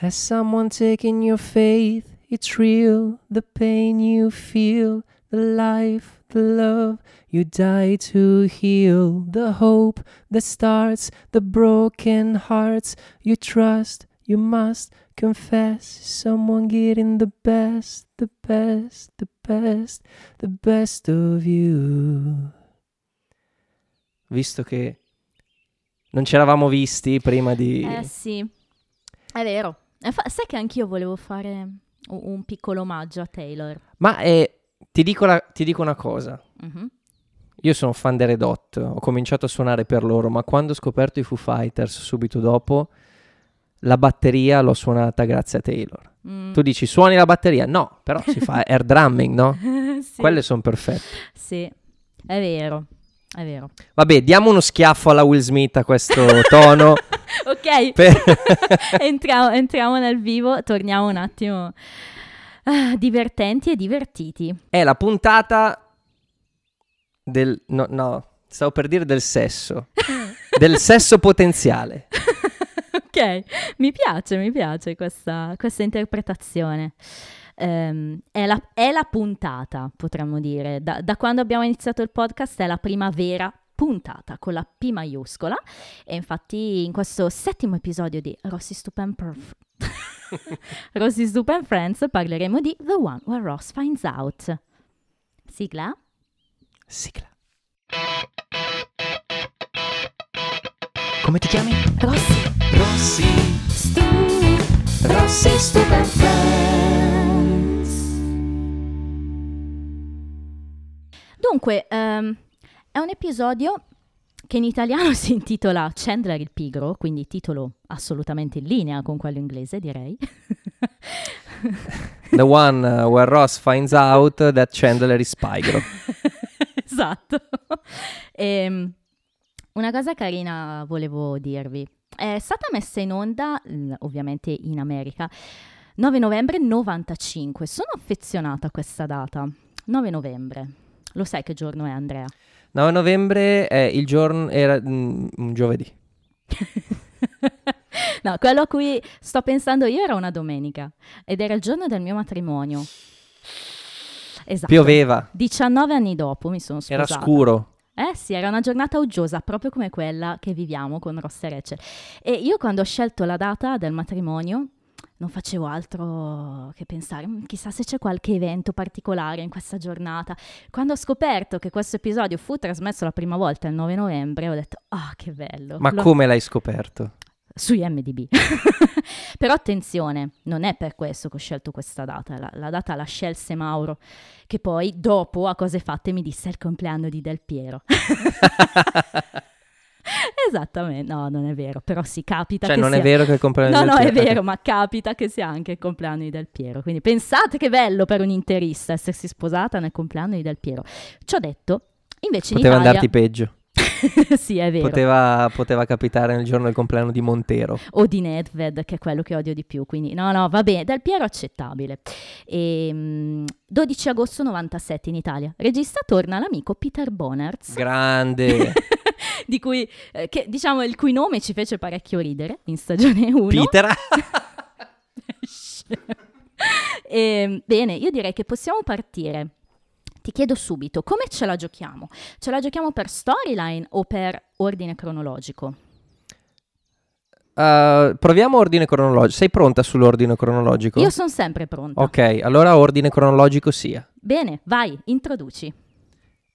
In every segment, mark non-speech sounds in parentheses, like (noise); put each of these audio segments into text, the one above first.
Has someone taken your faith? It's real, the pain you feel, the life, the love. You die to heal, the hope that starts, the broken hearts. You trust, you must confess. Someone getting the best, the best, the best, the best of you. Visto che non ci eravamo visti prima di... Eh sì, è vero. Eh, fa- sai che anch'io volevo fare un, piccolo omaggio a Taylor. Ma eh, ti, dico la- ti dico una cosa. Mhm. Io sono fan dei Red Hot, ho cominciato a suonare per loro, ma quando ho scoperto i Foo Fighters subito dopo, la batteria l'ho suonata grazie a Taylor. Mm. Tu dici suoni la batteria? No, però si fa (laughs) air drumming, no? sì. Quelle sono perfette. Sì, è vero, è vero. Vabbè, diamo uno schiaffo alla Will Smith a questo (laughs) tono. ok, Per- (laughs) entriamo, entriamo nel vivo, torniamo un attimo ah, divertenti e divertiti. È la puntata del... No, no, stavo per dire del sesso. (laughs) del sesso potenziale. ok, mi piace, mi piace questa, questa interpretazione. Ehm, è, la, è la puntata, potremmo dire. Da, da quando abbiamo iniziato il podcast è la prima vera puntata con la P maiuscola. E infatti in questo settimo episodio di Rossi Stupend Perf- (laughs) Rossi Stupend Friends parleremo di The One Where Ross Finds Out. Sigla? Sigla. Come ti chiami? Rossi. Rossi. Stu. Rossi Stupend Dunque, ehm, è un episodio che in italiano (laughs) si intitola Chandler il pigro, quindi titolo assolutamente in linea con quello inglese, direi. The one uh, where Ross finds out that Chandler is pigro. (laughs) esatto. Ehm, una cosa carina volevo dirvi. È stata messa in onda, ovviamente in America, 9 novembre 95. Sono affezionata a questa data. 9 novembre. Lo sai che giorno è, Andrea? 9 novembre è il giorno, era mm, un giovedì. (laughs) no, quello a cui sto pensando io era una domenica ed era il giorno del mio matrimonio. Esatto. Pioveva, 19 anni dopo mi sono sposata. era scuro. Eh sì, era una giornata uggiosa, proprio come quella che viviamo con Ross e Rachel. E io quando ho scelto la data del matrimonio non facevo altro che pensare, "Mm, chissà se c'è qualche evento particolare in questa giornata. Quando ho scoperto che questo episodio fu trasmesso la prima volta il 9 novembre, ho detto, ah, che bello. Ma Lo- come l'hai scoperto? su IMDb. (laughs) Però attenzione, non è per questo che ho scelto questa data, la, la data la scelse Mauro, che poi dopo a cose fatte mi disse "È il compleanno di Del Piero. (laughs) (laughs) (laughs) Esattamente, no, non è vero, però si capita Cioè, che non sia... è vero che il compleanno No, del no, è Piero- vero, ma capita che sia anche il compleanno di Del Piero. Quindi pensate che bello per un interista essersi sposata nel compleanno di Del Piero. Ciò detto, invece Poteva in Italia... andarti peggio. (laughs) sì, è vero. Poteva, poteva capitare nel giorno del compleanno di Montero. o di Nedved, che è quello che odio di più. Quindi, no, no, va bene, Del Piero accettabile. E, mm, 12 agosto 97 in Italia. Regista torna l'amico Peter Bonerz, Grande. (laughs) di cui, eh, che, diciamo, il cui nome ci fece parecchio ridere in stagione (laughs) 1. Peter. (laughs) E, bene, io direi che possiamo partire. Ti chiedo subito, come ce la giochiamo? Ce la giochiamo per storyline o per ordine cronologico? Uh, proviamo ordine cronologico. Sei pronta sull'ordine cronologico? Io sono sempre pronta. Ok, allora ordine cronologico sia. Bene, vai, introduci.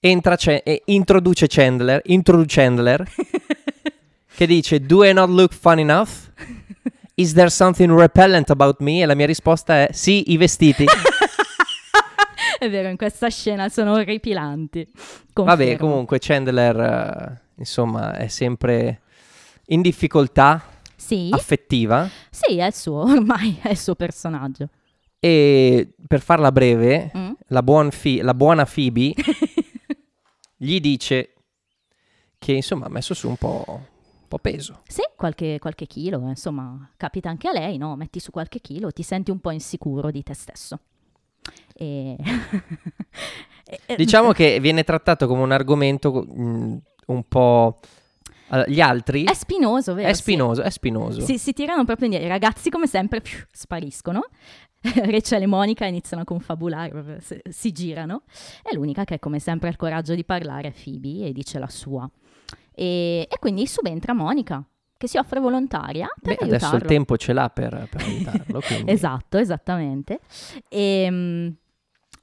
Entra Ch- eh, introduce Chandler, introduce Chandler, (laughs) che dice Do I not look fun enough? Is there something repellent about me? E la mia risposta è sì, i vestiti. (laughs) È vero, in questa scena sono orripilanti. Vabbè, Confermo. comunque Chandler, eh, insomma, è sempre in difficoltà Sì, affettiva sì, è il suo, ormai è il suo personaggio. e per farla breve, Mm? la, buon Fi- la buona Phoebe (laughs) gli dice che insomma ha messo su un po', un po' peso. Sì, qualche, qualche chilo, insomma, capita anche a lei, no? Metti su qualche chilo, ti senti un po' insicuro di te stesso. E... (laughs) Diciamo (laughs) che viene trattato come un argomento mh, un po' Allora, gli altri È spinoso, vero? è Sì. spinoso, è spinoso. Si, si tirano proprio indietro. I ragazzi, come sempre, pfiou, (laughs) spariscono. (laughs) Rachel e Monica iniziano a confabulare, si, girano. E l'unica che, come sempre, ha il coraggio di parlare è Phoebe e dice la sua. E, e quindi subentra Monica, che si offre volontaria per Beh, adesso il aiutarlo. tempo ce l'ha per, per aiutarlo. (laughs) Esatto, esattamente. E mm,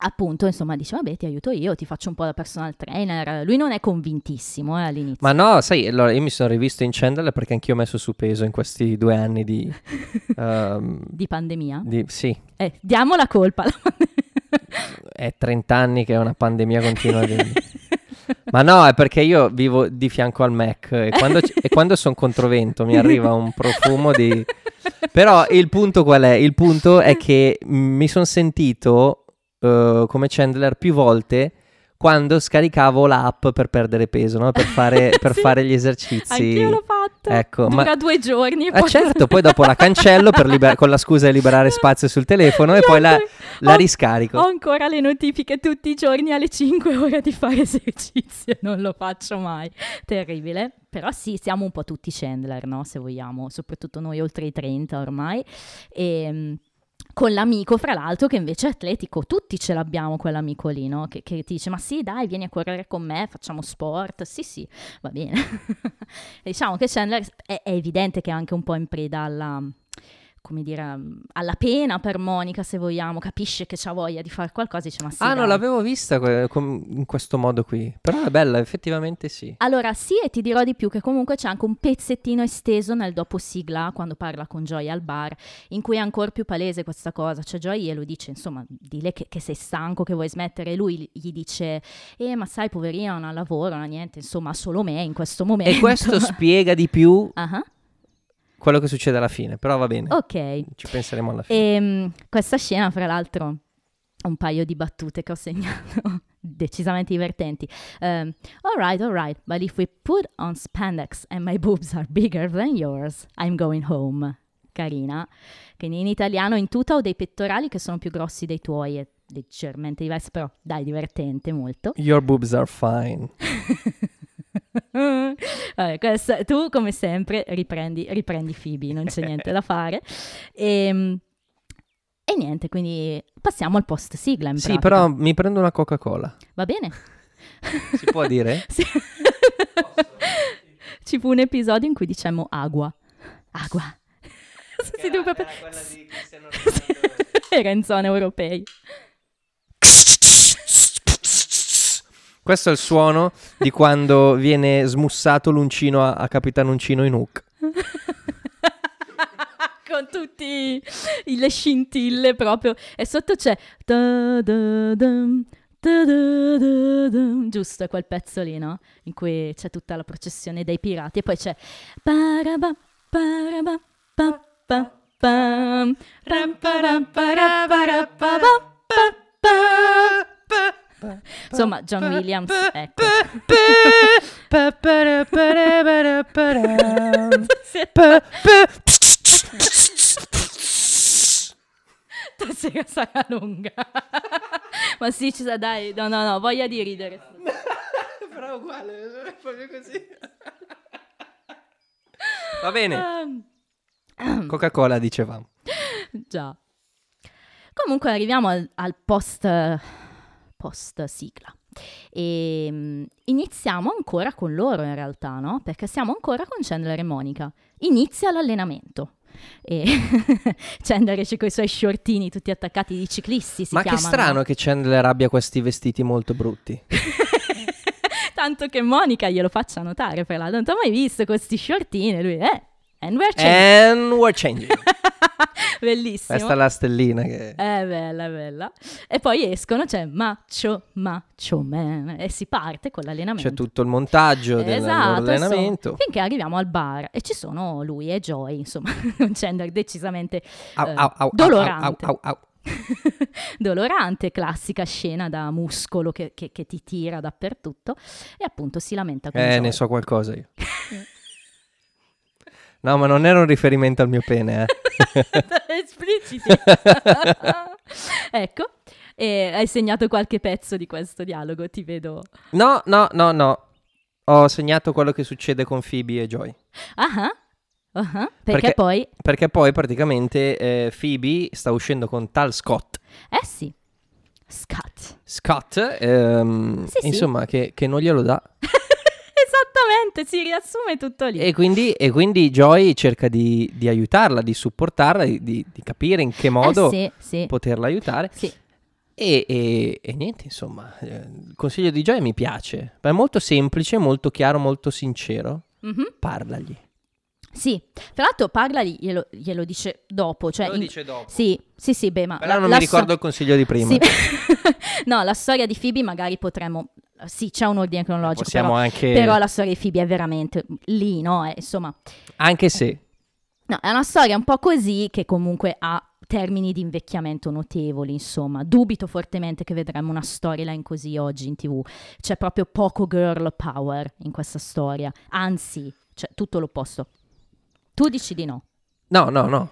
appunto, insomma, dice, vabbè, ti aiuto io, ti faccio un po' da personal trainer. Lui non è convintissimo eh, all'inizio. Ma no, sai, allora io mi sono rivisto in Chandler perché anch'io ho messo su peso in questi due anni di... (laughs) ehm, Di pandemia. di- sì, Eh, diamo la colpa. alla è 30 anni che è una pandemia continua. di- (laughs) Ma no, è perché io vivo di fianco al Mac e quando, c- e quando sono controvento mi arriva un profumo di... (laughs) Però il punto qual è? Il punto è che mi sono sentito eh, come Chandler più volte quando scaricavo l'app per perdere peso, no? per, fare, (laughs) per Sì. fare gli esercizi. Anch'io l'ho fatto. Ecco, Dura ma- due giorni. Eh, poi... (laughs) certo, poi dopo la cancello per liber- con la scusa di liberare spazio sul telefono e Io poi la, ho- riscarico. Ho ancora le notifiche tutti i giorni alle 5 ore di fare (laughs) esercizio, non lo faccio mai. Terribile. Però sì, siamo un po' tutti Chandler, no? Se vogliamo, soprattutto noi oltre i 30 ormai. E mm, con l'amico, fra l'altro, che invece è atletico, tutti ce l'abbiamo quell'amico lì, no? Che, che ti dice, ma sì, dai, vieni a correre con me, facciamo sport. Sì, sì, va bene. (laughs) Diciamo che Chandler è, è evidente che è anche un po' in preda alla, come dire, alla pena per Monica, se vogliamo, capisce che c'ha voglia di fare qualcosa e dice, ma sì, ah, non dai." l'avevo vista que- com- in questo modo qui. Però è bella, effettivamente sì. Allora sì, e ti dirò di più che comunque c'è anche un pezzettino esteso nel dopo sigla, quando parla con Joy al bar, in cui è ancora più palese questa cosa. Cioè Joy glielo dice, insomma, dile che, che sei stanco, che vuoi smettere. E lui gli dice, eh ma sai, poverino, non ha lavoro, non ha niente, insomma, ha solo me in questo momento. E questo spiega di più (laughs) Ah, quello che succede alla fine. Però va bene, Ok, ci penseremo alla fine. E mm, questa scena, fra l'altro, un paio di battute che ho segnato (laughs) decisamente divertenti. Um, all right, all right, but if we put on spandex and my boobs are bigger than yours, I'm going home. Carina. Quindi in italiano in tuta ho dei pettorali che sono più grossi dei tuoi, è leggermente diverso, però dai, divertente molto. Your boobs are fine. (laughs) (laughs) Vabbè, questa- tu come sempre riprendi, riprendi Phoebe, non c'è niente da fare. E, e niente, quindi passiamo al post sigla Sì, pratica. però mi prendo una Coca-Cola. Va bene? Si può dire? (laughs) Sì. Ci fu un episodio in cui dicemmo agua. Agua. Sì, tu proprio- (laughs) Era in zone europei. Questo è il suono di quando viene smussato l'uncino a, a Capitan Uncino in Hook. Con tutti i- le scintille proprio. E sotto c'è... Giusto, è quel pezzo lì, no? In cui c'è tutta la processione dei pirati. E poi c'è... paraba, paraba, pa, pa, pam, ram, param, para, para, pa, pa, pa, pa. Insomma, John Williams, ecco. (laughs) Sì, Stasera sarà lunga. Ma sì, ci sa, dai, no, no, no, voglia di ridere. Però uguale, è proprio così. Va bene, Ah, Coca-Cola dicevamo. già. Comunque arriviamo al, al post, post sigla. E mm, iniziamo ancora con loro in realtà, no? Perché siamo ancora con Chandler e Monica. Inizia l'allenamento. E (laughs) Chandler esce con i suoi shortini tutti attaccati di ciclisti. Ma che chiamano. strano che Chandler abbia questi vestiti molto brutti. (laughs) Tanto che Monica glielo faccia notare, per l'altro. Non ti ho mai visto questi shortini? Lui, eh, and we're changing. And we're changing. (laughs) Bellissimo. Questa è la stellina che... È bella, è bella. E poi escono, c'è Macho, Macho Man. E si parte con l'allenamento. C'è tutto il montaggio Esatto, loro allenamento. insomma, finché arriviamo al bar e ci sono lui e Joy, insomma, (laughs) un Chandler decisamente Au, eh, au, au, au, dolorante. au, au, au. (laughs) dolorante, classica scena da muscolo che, che- che ti tira dappertutto e appunto si lamenta con Eh, Joy. ne so qualcosa io. No, ma non era un riferimento al mio pene, eh. (laughs) Espliciti. (laughs) ecco, e hai segnato qualche pezzo di questo dialogo, ti vedo. No, no, no, no. ho segnato quello che succede con Phoebe e Joy. Ah, ah, ah, perché, Perché- poi... Perché poi praticamente eh, Phoebe sta uscendo con tal Scott. Eh sì, Scott. Scott, ehm, Sì, sì. insomma, Che, che non glielo dà. (laughs) Esattamente, si riassume tutto lì. E quindi, e quindi Joy cerca di, di aiutarla, di supportarla, di, di- di capire in che modo Eh sì, sì, poterla aiutare. sì. E, e- e niente, insomma, eh, il consiglio di Joy mi piace. È molto semplice, molto chiaro, molto sincero. Mhm. Parlagli. Sì, tra l'altro parla glielo, glielo dice dopo, cioè... in- dopo. Sì, sì, sì, beh, ma... Però la- non la mi ricordo so- il consiglio di prima. Sì. (laughs) no, la storia di Phoebe magari potremmo... Sì, c'è un ordine cronologico, Possiamo però, anche... però la storia di Phoebe è veramente lì, no? Eh, insomma, Anche se... no, è una storia un po' così che comunque ha termini di invecchiamento notevoli, insomma. Dubito fortemente che vedremo una storyline così oggi in tv. C'è proprio poco girl power in questa storia. Anzi, c'è tutto l'opposto. Tu dici di no. No, no, no.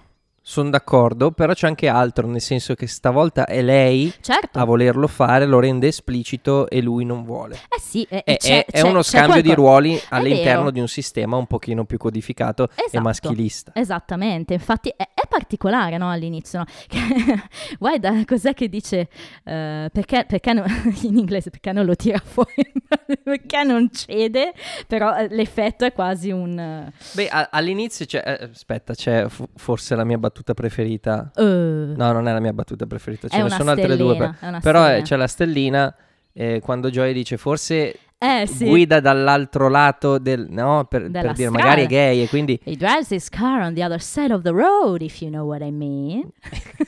Sono d'accordo, però c'è anche altro, nel senso che stavolta è lei Certo. a volerlo fare, lo rende esplicito e lui non vuole. Eh sì, eh, È, c'è- è- è c'è- uno c'è scambio di qualcosa- ruoli all'interno di un sistema un pochino più codificato e Esatto. maschilista. Esattamente, infatti è, è particolare no, all'inizio. No? (laughs) Che- Guarda, cos'è che dice? eh, perché, perché non- (laughs) in inglese perché non lo tira fuori? (laughs) perché non cede? Però eh, l'effetto è quasi un... eh, Beh, a- all'inizio c'è... eh, aspetta, c'è f- forse la mia battuta preferita. eh, No, non è la mia battuta preferita, ce è ne sono altre due. per- è Però eh, stellina. c'è la stellina eh, quando Joy dice forse Eh sì. guida dall'altro lato del... No, per, per dire magari è gay e quindi... He drives his car on the other side of the road, if you know what I mean.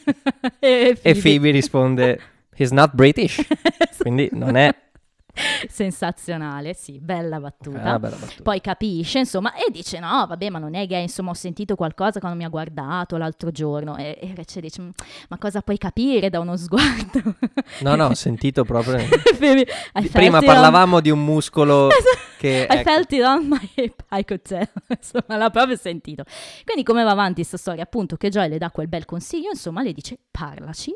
(laughs) e (laughs) E Phoebe risponde he's not British, (laughs) quindi non è... (laughs) Sensazionale, sì, bella battuta. Una bella battuta. Poi capisce, insomma, e dice: No, vabbè, ma non è gay. Insomma, ho sentito qualcosa quando mi ha guardato l'altro giorno. E, e Rachel dice: "Mm, Ma cosa puoi capire da uno sguardo? (laughs) No, no, ho sentito proprio... (laughs) Prima parlavamo di un muscolo on- che... I ecco, felt it on my hip, I could tell. Insomma, l'ha proprio sentito. Quindi, come va avanti questa storia? Appunto, che Joy le dà quel bel consiglio, insomma, le dice: Parlaci.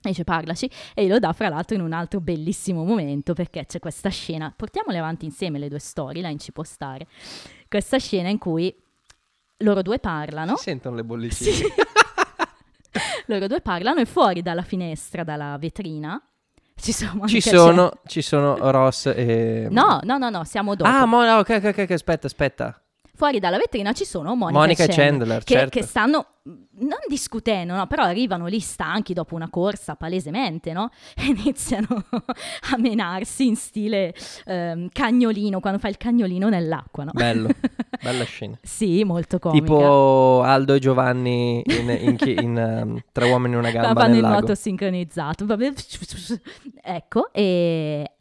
E dice parlaci e glielo dà fra l'altro in un altro bellissimo momento perché c'è questa scena, portiamole avanti insieme le due storyline, ci può stare, questa scena in cui loro due parlano, Si sentono le bollicine. Sì. (laughs) loro due parlano e fuori dalla finestra, dalla vetrina, ci sono... Ci sono, ci sono Ross e... No, no, no, no, siamo dopo. Ah, mo- no, ok, ok, ok, aspetta, aspetta. Fuori dalla vetrina ci sono Monica, Monica e e Chandler, che, certo. che stanno mh, non discutendo, no, però arrivano lì stanchi dopo una corsa palesemente, no? (laughs) E iniziano a menarsi in stile ehm, cagnolino, quando fa il cagnolino nell'acqua, no? Bello, (laughs) bella scena. sì, molto comica. Tipo Aldo e Giovanni in, in chi- in, um, Tre uomini in una Ma gamba fanno nel il nuoto sincronizzato. (laughs) Ecco, e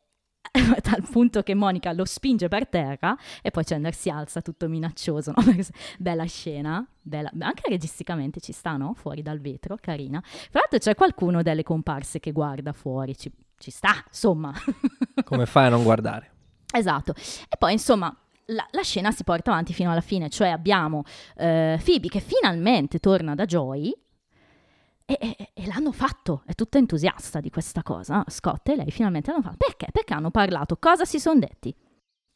(laughs) tal punto che Monica lo spinge per terra e poi Chandler si alza tutto minaccioso. no? (laughs) Bella scena, bella. anche registicamente ci sta, no? Fuori dal vetro, carina. Fra l'altro c'è qualcuno delle comparse che guarda fuori, ci, ci sta, insomma. (laughs) Come fai a non guardare? Esatto. E poi, insomma, la, la scena si porta avanti fino alla fine, cioè abbiamo eh, Phoebe che finalmente torna da Joy e, e- e l'hanno fatto, è tutta entusiasta di questa cosa. Scott e lei finalmente l'hanno fatto. Perché? Perché hanno parlato, cosa si sono detti?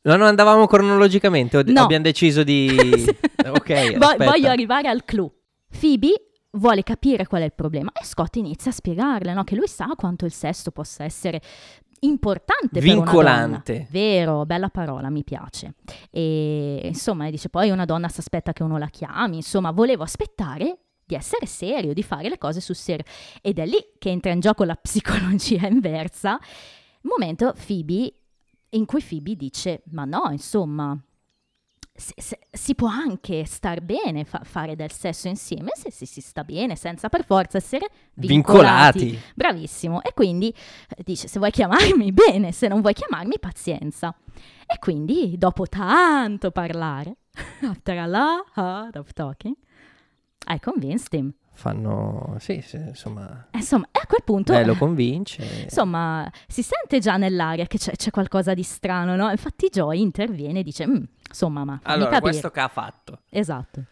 No, non andavamo cronologicamente, o- No. abbiamo deciso di... (laughs) ok, Vo- voglio arrivare al clou. Phoebe vuole capire qual è il problema e Scott inizia a spiegarle no? che lui sa quanto il sesso possa essere importante Vincolante. Vero, bella parola, mi piace. E insomma, dice poi una donna si aspetta che uno la chiami, insomma, volevo aspettare di essere serio, di fare le cose sul serio. Ed è lì che entra in gioco la (laughs) psicologia inversa. Momento Phoebe in cui Phoebe dice: Ma no, insomma, se- se- si può anche star bene, fa- fare del sesso insieme se si, si sta bene, senza per forza essere vincolati. Vincolati. Bravissimo. E quindi eh, dice: Se vuoi chiamarmi, (laughs) bene, se non vuoi chiamarmi, pazienza. E quindi, dopo tanto parlare, after a lot of talking, I convinced him. Fanno... Sì, sì, insomma... E Insomma, e a quel punto. Lei lo convince. Insomma, si sente già nell'aria che c'è, c'è qualcosa di strano, no? Infatti Joy interviene e dice, "Mm, insomma, ma Allora, capire." questo che ha fatto? Esatto.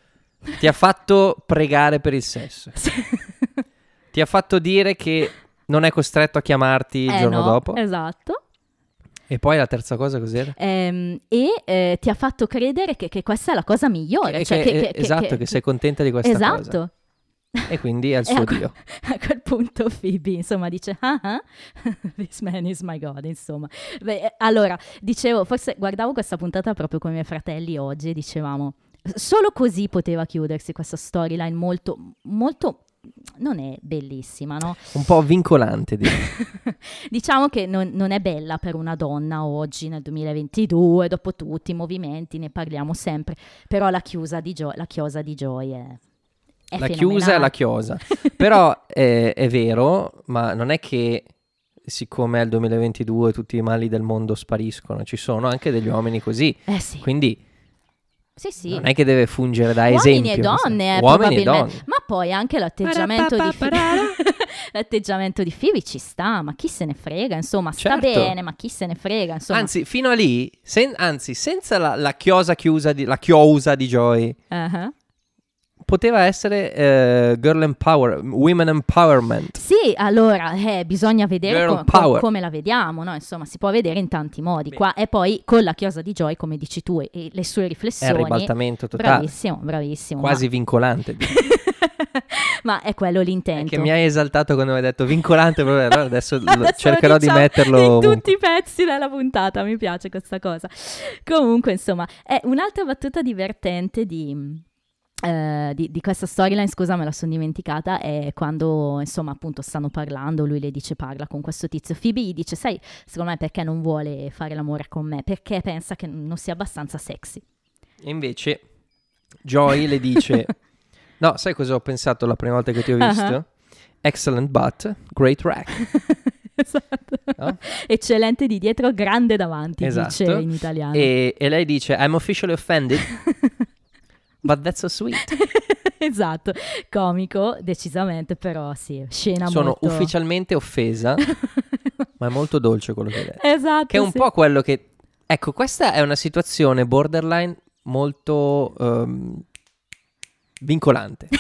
Ti ha fatto pregare per il sesso. (laughs) Ti ha fatto dire che non è costretto a chiamarti il Eh giorno no, dopo. Esatto. E poi la terza cosa cos'era? Ehm, e eh, ti ha fatto credere che, che questa è la cosa migliore. Che- cioè che- che- esatto, che, sei contenta di questa esatto. cosa. E quindi è il (laughs) suo a, dio. a quel punto Phoebe, insomma, dice, ah, ah, (laughs) this man is my god, insomma. Beh, eh, allora, dicevo, forse guardavo questa puntata proprio con i miei fratelli oggi e dicevamo, solo così poteva chiudersi questa storyline molto, molto, non è bellissima, no? Un po' vincolante, (laughs) diciamo che non, non è bella per una donna oggi nel 2022, dopo tutti i movimenti, ne parliamo sempre, però la chiusa di, Joy, la chiosa di Joy è... è la chiusa e fenomenale. la chiosa. Però eh, è vero, ma non è che siccome è il 2022 tutti i mali del mondo spariscono, ci sono anche degli uomini così. Eh sì, Quindi sì, sì. non è che deve fungere da Uomini esempio. e questa- donne, eh, Uomini e probabilmente. donne. Ma poi anche l'atteggiamento di (laughs) l'atteggiamento di Phoebe ci sta, ma chi se ne frega, insomma, sta Certo. bene, ma chi se ne frega, insomma. Anzi, fino a lì, sen- anzi, senza la, la chiosa chiusa di, la chiosa di Joy, Uh-huh. Poteva essere eh, girl empower, women empowerment. Sì, allora, eh, bisogna vedere Girl co- co- power. come la vediamo, no? Insomma, si può vedere in tanti modi. Beh. Qua, e poi con la chiosa di Joy, come dici tu, e, e le sue È il riflessioni. ribaltamento totale, Bravissimo, bravissimo. quasi vincolante. direi. (laughs) Ma, ma è quello È l'intento. che mi hai esaltato quando mi hai detto vincolante, allora adesso, (laughs) Adesso cercherò lo di diciamo metterlo in ovunque. tutti i pezzi della puntata, mi piace questa cosa. Comunque, insomma, è un'altra battuta divertente di, eh, di, di questa storyline, scusa, me la sono dimenticata, è quando, insomma, appunto stanno parlando, lui le dice parla con questo tizio. Phoebe gli dice, sai, secondo me perché non vuole fare l'amore con me? Perché pensa che non sia abbastanza sexy. E invece Joy le dice: (laughs) No, sai cosa ho pensato la prima volta che ti ho visto? Ah. Excellent butt, great rack. (laughs) esatto. No? Eccellente di dietro, grande davanti, Esatto. dice in italiano. E, e lei dice: I'm officially offended, (laughs) but that's so sweet. (laughs) esatto, comico, decisamente, però sì, scena Sono molto... ufficialmente offesa, (laughs) ma è molto dolce quello che lei. esatto, Che è un sì. po' quello che. Ecco, questa è una situazione borderline molto ehm, vincolante. (laughs)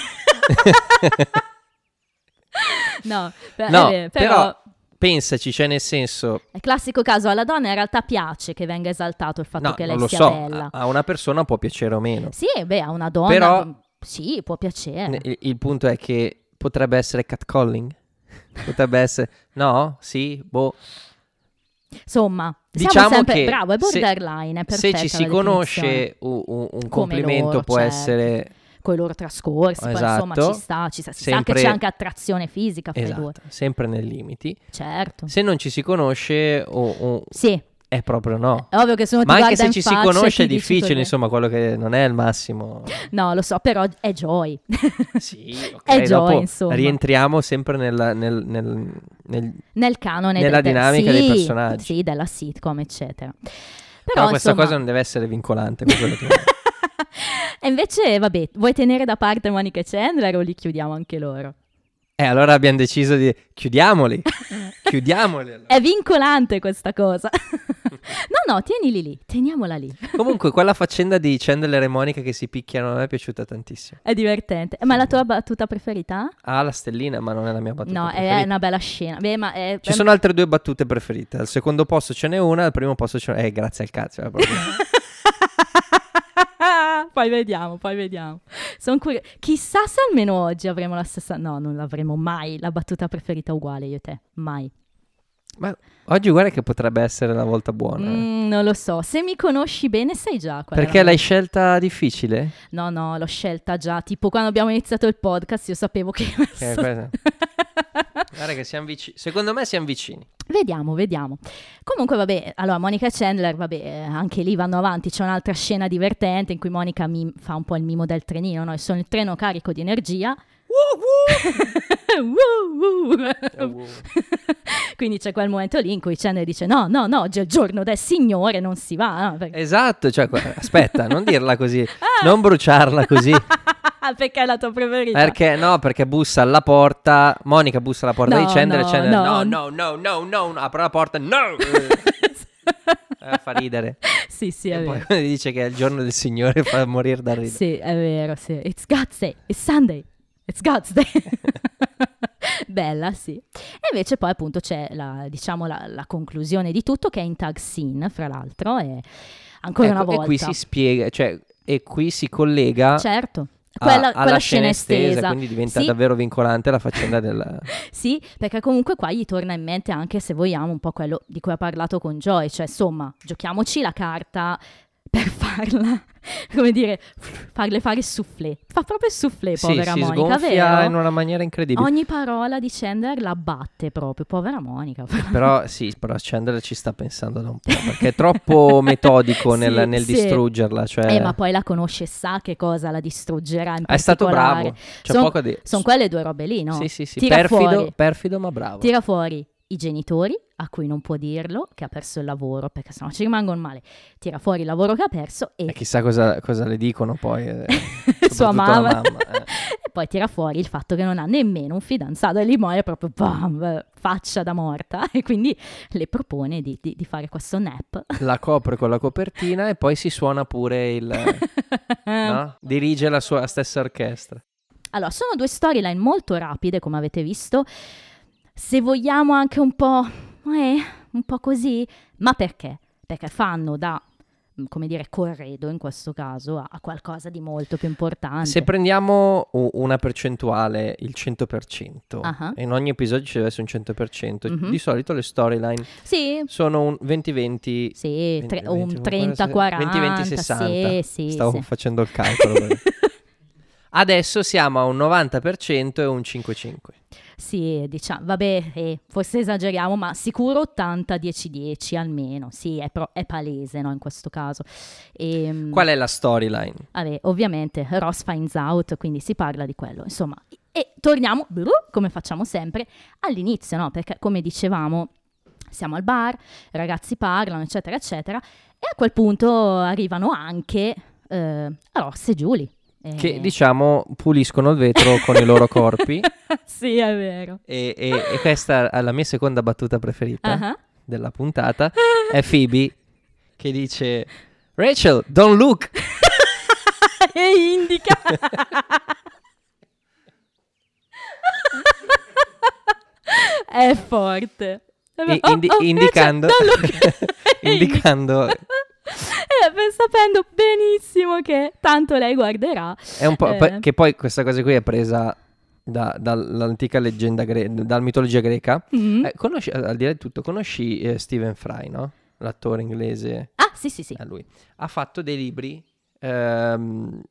No, per- No, è vero, però- però... Pensaci, cioè nel senso, È classico caso, alla donna in realtà piace che venga esaltato il fatto no, che lei lo sia so, bella. a a una persona può piacere o meno. Sì, beh, a una donna Però- sì, può piacere. Il, il punto è che potrebbe essere catcalling. Potrebbe essere, no? Sì, boh. Insomma, siamo Diciamo sempre che bravo, è se- borderline, è Se perfetta ci si conosce, u- u- un, complimento loro, può certo. essere con i loro trascorsi, poi insomma Esatto. ci sta, ci sta. si Sempre- sa che c'è anche attrazione fisica fra i due. esatto, sempre nei limiti. Certo. Se non ci si conosce, o- o- Sì, è proprio no. è ovvio che se Ma ti anche guarda se ci si conosce è difficile, insomma, quello che non è il massimo. (laughs) No, lo so, però è Joy. (laughs) Sì, ok. È Joy, insomma. rientriamo sempre nella- nel, nel- nel- Nel canone Nella del- dinamica sì, dei personaggi. Sì, della sitcom, eccetera. Però, Però questa insomma, cosa non deve essere vincolante. per quello che- e invece, vabbè, vuoi tenere da parte Monica e Chandler o li chiudiamo anche loro? Eh, allora abbiamo deciso di chiudiamoli. (laughs) chiudiamoli. allora. È vincolante questa cosa. (laughs) no, no, tienili lì, teniamola lì. Comunque, quella faccenda di Chandler e Monica che si picchiano a me è piaciuta tantissimo. È divertente. Ma la tua battuta preferita? Ha la stellina, ma non è la mia battuta. no, è preferita. una bella scena. Beh, ma è, Ci sono altre due battute preferite. Al secondo posto ce n'è una, al primo posto ce n'è. Eh, grazie al cazzo. eh, proprio. (laughs) poi vediamo, poi vediamo. Sono curio- Chissà se almeno oggi avremo la stessa. No, non l'avremo mai. La battuta preferita uguale io e te. Mai. ma oggi guarda che potrebbe essere la volta buona. Mm, non lo so. Se mi conosci bene, sai già Perché l'hai scelta difficile? No, no, l'ho scelta già. Tipo quando abbiamo iniziato il podcast, io sapevo che. Eh, (laughs) Guarda che siamo vicini. Secondo me siamo vicini. Vediamo, vediamo. Comunque, vabbè, allora Monica Chandler, vabbè, anche lì vanno avanti. C'è un'altra scena divertente in cui Monica mi fa un po' il mimo del trenino, no? E sono il treno carico di energia. Woo, woo. (laughs) Quindi c'è quel momento lì in cui Chandler dice: No, no, no, oggi è il giorno del Signore, non si va. no? Perché, (laughs) Esatto, cioè, aspetta, non dirla così, (laughs) Ah. non bruciarla così. perché è la tua preferita. Perché no? Perché bussa alla porta. Monica bussa alla porta No, di Chandler. no, e Chandler, no. no, no, no, no, no, apre la porta, no. Eh, fa ridere. sì, sì, è e vero. poi dice che è il giorno del Signore fa morire da ridere. Sì, è vero, sì. It's God's Day, it's Sunday, it's God's Day. (laughs) Bella, sì. E invece poi appunto c'è la, diciamo, la, la conclusione di tutto che è in tag scene, fra l'altro, e ancora Ecco, una volta. E qui si spiega, cioè, e qui si collega Certo. a- Quella, alla quella scena estesa. quindi diventa Sì. davvero vincolante la faccenda del... (laughs) Sì, perché comunque qua gli torna in mente anche, se vogliamo, un po' quello di cui ha parlato con Joy, cioè insomma, giochiamoci la carta per (laughs) farla, come dire, farle fare il soufflé. Fa proprio il soufflé, sì, povera si Monica, sgonfia vero? in una maniera incredibile. Ogni parola di Chandler la batte proprio, povera Monica. Però sì, però Chandler ci sta pensando da un po', perché è (laughs) troppo metodico nel, Sì, nel sì. distruggerla. Cioè... Eh, ma poi la conosce e sa che cosa la distruggerà è stato bravo, c'è Son- poco di... Sono quelle due robe lì, no? Sì, sì, sì, perfido, perfido ma bravo. Tira fuori i genitori, a cui non può dirlo, che ha perso il lavoro, perché sennò ci rimangono male. Tira fuori il lavoro che ha perso e E chissà cosa, cosa le dicono poi. eh, (laughs) sua mamma. mamma, eh. (laughs) e poi tira fuori il fatto che non ha nemmeno un fidanzato e lì muore proprio bam, faccia da morta (laughs) e quindi le propone di, di- di fare questo nap. La copre con la copertina e poi si suona pure il... no? Dirige la sua stessa orchestra. Allora, sono due storyline molto rapide, come avete visto. Se vogliamo anche un po', eh, un po' così, ma perché? Perché fanno da, mm, come dire, corredo in questo caso a, qualcosa di molto più importante. Se prendiamo una percentuale, il 100%, Ah. e in ogni episodio ci deve essere un 100%, Mhm. di solito le storyline Sì, sono un 20-20... sì, 20, tre- 20, un 30-40. 20-20-60. Sì, sì, Stavo facendo il calcolo. (laughs) Adesso siamo a un 90% e un 5-5. Sì, diciamo, vabbè, eh, forse esageriamo, ma sicuro 80-10-10 almeno. Sì, è, pro- è palese, no, in questo caso. Ehm, Qual è la storyline? Vabbè, ovviamente Ross finds out, quindi si parla di quello, insomma. E torniamo, come facciamo sempre, all'inizio, no? Perché come dicevamo, siamo al bar, i ragazzi parlano, eccetera, eccetera, e a quel punto arrivano anche eh, Ross e Julie. Eh, Che diciamo puliscono il vetro con i loro corpi. (laughs) sì, è vero. E, e- e questa è la mia seconda battuta preferita Ah, della puntata. È Phoebe che dice: Rachel, don't look. (laughs) e indica. (laughs) è forte. Oh, indi- oh, indicando, Rachel, indicando Eh, (laughs) sapendo benissimo che tanto lei guarderà. È un po', Eh. che poi questa cosa qui è presa da- dall'antica leggenda greca, dalla mitologia greca. Mm. Eh, conosci, al di là di tutto, conosci eh, Stephen Fry, no? L'attore inglese, Ah, sì, sì, sì. è lui. Ha fatto dei libri, ehm,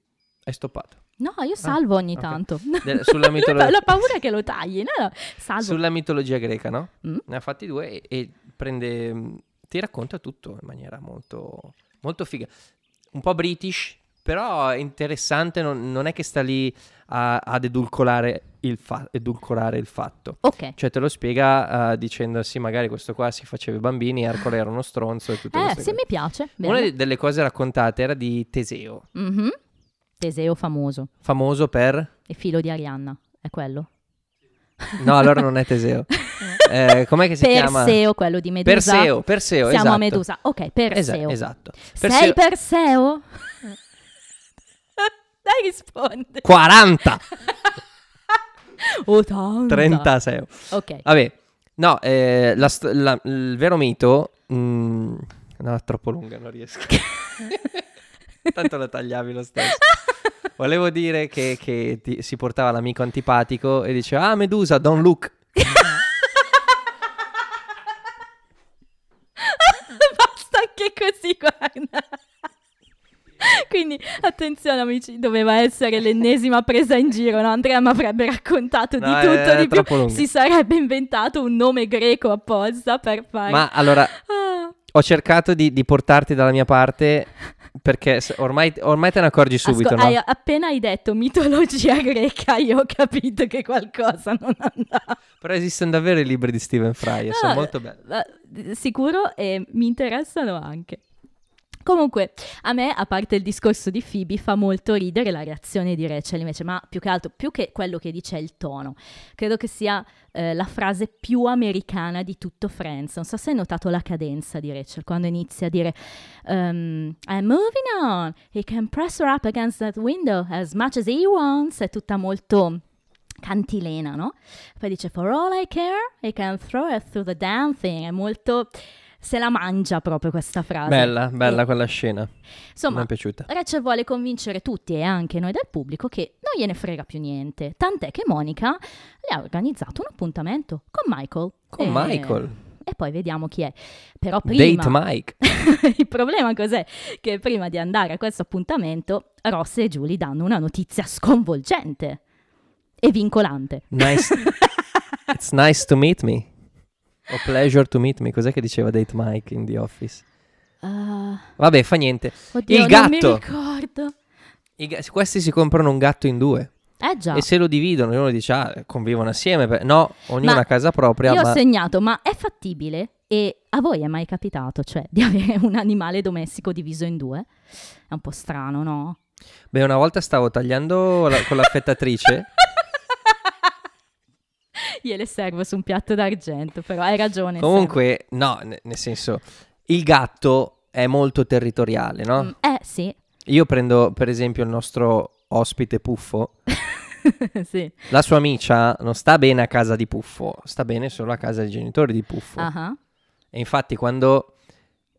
è stoppato, No, io salvo ogni ok. tanto. De- (laughs) sulla mitolo- La paura che lo tagli. No, no, salvo. sulla mitologia greca, no? Mm. Ne ha fatti due e, e prende, mm, ti racconta tutto in maniera molto, molto figa. Un po' british, però interessante, non, non è che sta lì a- ad edulcorare il, fa- edulcorare il fatto. Ok. Cioè te lo spiega eh, dicendo sì, magari questo qua si faceva i bambini, Ercole era uno stronzo e tutte Eh, se cose. mi piace. Una bene. di- delle cose raccontate era di Teseo, Mhm. Teseo famoso. famoso per... E filo di Arianna. È quello? No, allora non è Teseo. (laughs) Eh, com'è che si chiama? Perseo, quello di Medusa. Perseo, Perseo, Siamo esatto. a Medusa. Ok, Esa- Perseo. esatto. Sei Perseo? (laughs) Dai, risponde. 40, 80. 36. Ok. Vabbè, no, eh, la la- il vero mito... mm, no, è troppo lunga, non riesco. (laughs) Tanto la tagliavi lo stesso. Volevo dire che, che ti- si portava l'amico antipatico e diceva, ah, Medusa, don't look. (laughs) Così, guarda. Quindi attenzione amici, doveva essere l'ennesima presa in giro, no? Andrea mi avrebbe raccontato No, di tutto, di più. lunga. Si sarebbe inventato un nome greco apposta per fare... Ma allora, Ah, ho cercato di, di portarti dalla mia parte perché ormai, ormai te ne accorgi subito, asco- no? hai- appena hai detto mitologia (laughs) greca, io ho capito che qualcosa non andava. Però esistono davvero i libri di Stephen Fry e sono molto belli. Sicuro e mi interessano anche. Comunque, a me, a parte il discorso di Phoebe, fa molto ridere la reazione di Rachel invece, ma più che altro, più che quello che dice è il tono. Credo che sia eh, la frase più americana di tutto Friends. Non so se hai notato la cadenza di Rachel quando inizia a dire um, I'm moving on, he can press her up against that window as much as he wants. È tutta molto cantilena, no? Poi dice, for all I care, I can throw it through the damn thing. È molto... Se la mangia proprio questa frase. Bella, bella E, quella scena. Mi Insomma, è piaciuta. Rachel vuole convincere tutti e anche noi del pubblico che non gliene frega più niente. Tant'è che Monica le ha organizzato un appuntamento con Michael. Con E- Michael. E poi vediamo chi è. Però prima... Date Mike. (laughs) Il problema cos'è? Che prima di andare a questo appuntamento, Ross e Julie danno una notizia sconvolgente e vincolante. Nice. (laughs) It's nice to meet me. O pleasure to meet me. Cos'è che diceva Date Mike in The Office? Ah, Vabbè, fa niente. oddio, Il non mi gatto. ricordo. Ga- questi si comprano un gatto in due. Eh già. E se lo dividono, uno dice, ah, convivono assieme. No, ognuno Ma a casa propria. Io ma ho segnato, ma è fattibile? E a voi è mai capitato, cioè, di (laughs) avere un animale domestico diviso in due? È un po' strano, no? Beh, una volta stavo tagliando la- con l'affettatrice. (laughs) (laughs) Gliele servo su un piatto d'argento, però hai ragione. Comunque, no, ne- nel senso, il gatto è molto territoriale, no? serve. Mm, eh, sì. Io prendo, per esempio, il nostro ospite Puffo. (laughs) sì. La sua amica non sta bene a casa di Puffo, sta bene solo a casa dei genitori di Puffo. Ah, E infatti, quando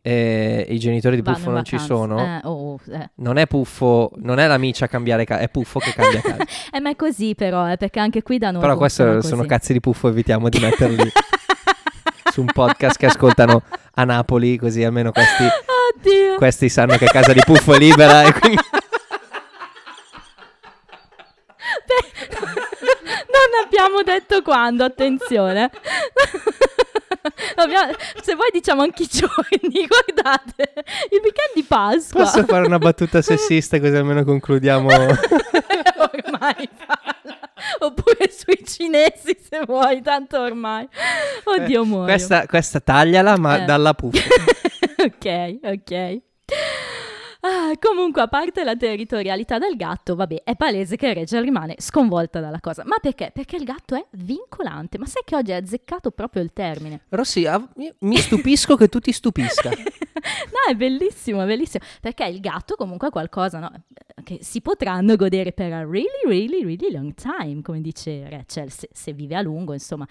eh, i genitori di vanno Puffo non ci sono, Eh, oh, eh. non è Puffo, non è l'amica a cambiare casa, è Puffo che cambia casa. (laughs) Eh, ma è così però, eh, perché anche qui da noi Però funziona sono cazzi di Puffo, evitiamo di metterli (laughs) su un podcast che ascoltano a Napoli, così almeno questi, Oddio. questi sanno che casa di Puffo è libera e quindi... (laughs) Beh, non abbiamo detto quando, attenzione. Abbiamo- se vuoi diciamo anche i giorni, (laughs) guardate, il weekend di Pasqua. Posso fare una battuta (laughs) sessista così almeno concludiamo... (laughs) ormai parla. Oppure sui cinesi se vuoi, tanto ormai. Oddio muoio. Questa, questa tagliala, ma Eh. dalla Puffo. ok, ok. Ah, comunque, a parte la territorialità del gatto, vabbè, è palese che Rachel rimane sconvolta dalla cosa. Ma perché? Perché il gatto è vincolante. Ma sai che oggi hai azzeccato proprio il termine? Rossi, mi stupisco che tu ti stupisca. (laughs) no, è bellissimo, è bellissimo. Perché il gatto comunque è qualcosa no? che si potranno godere per a really, really, really long time, come dice Rachel, se, se vive a lungo, insomma.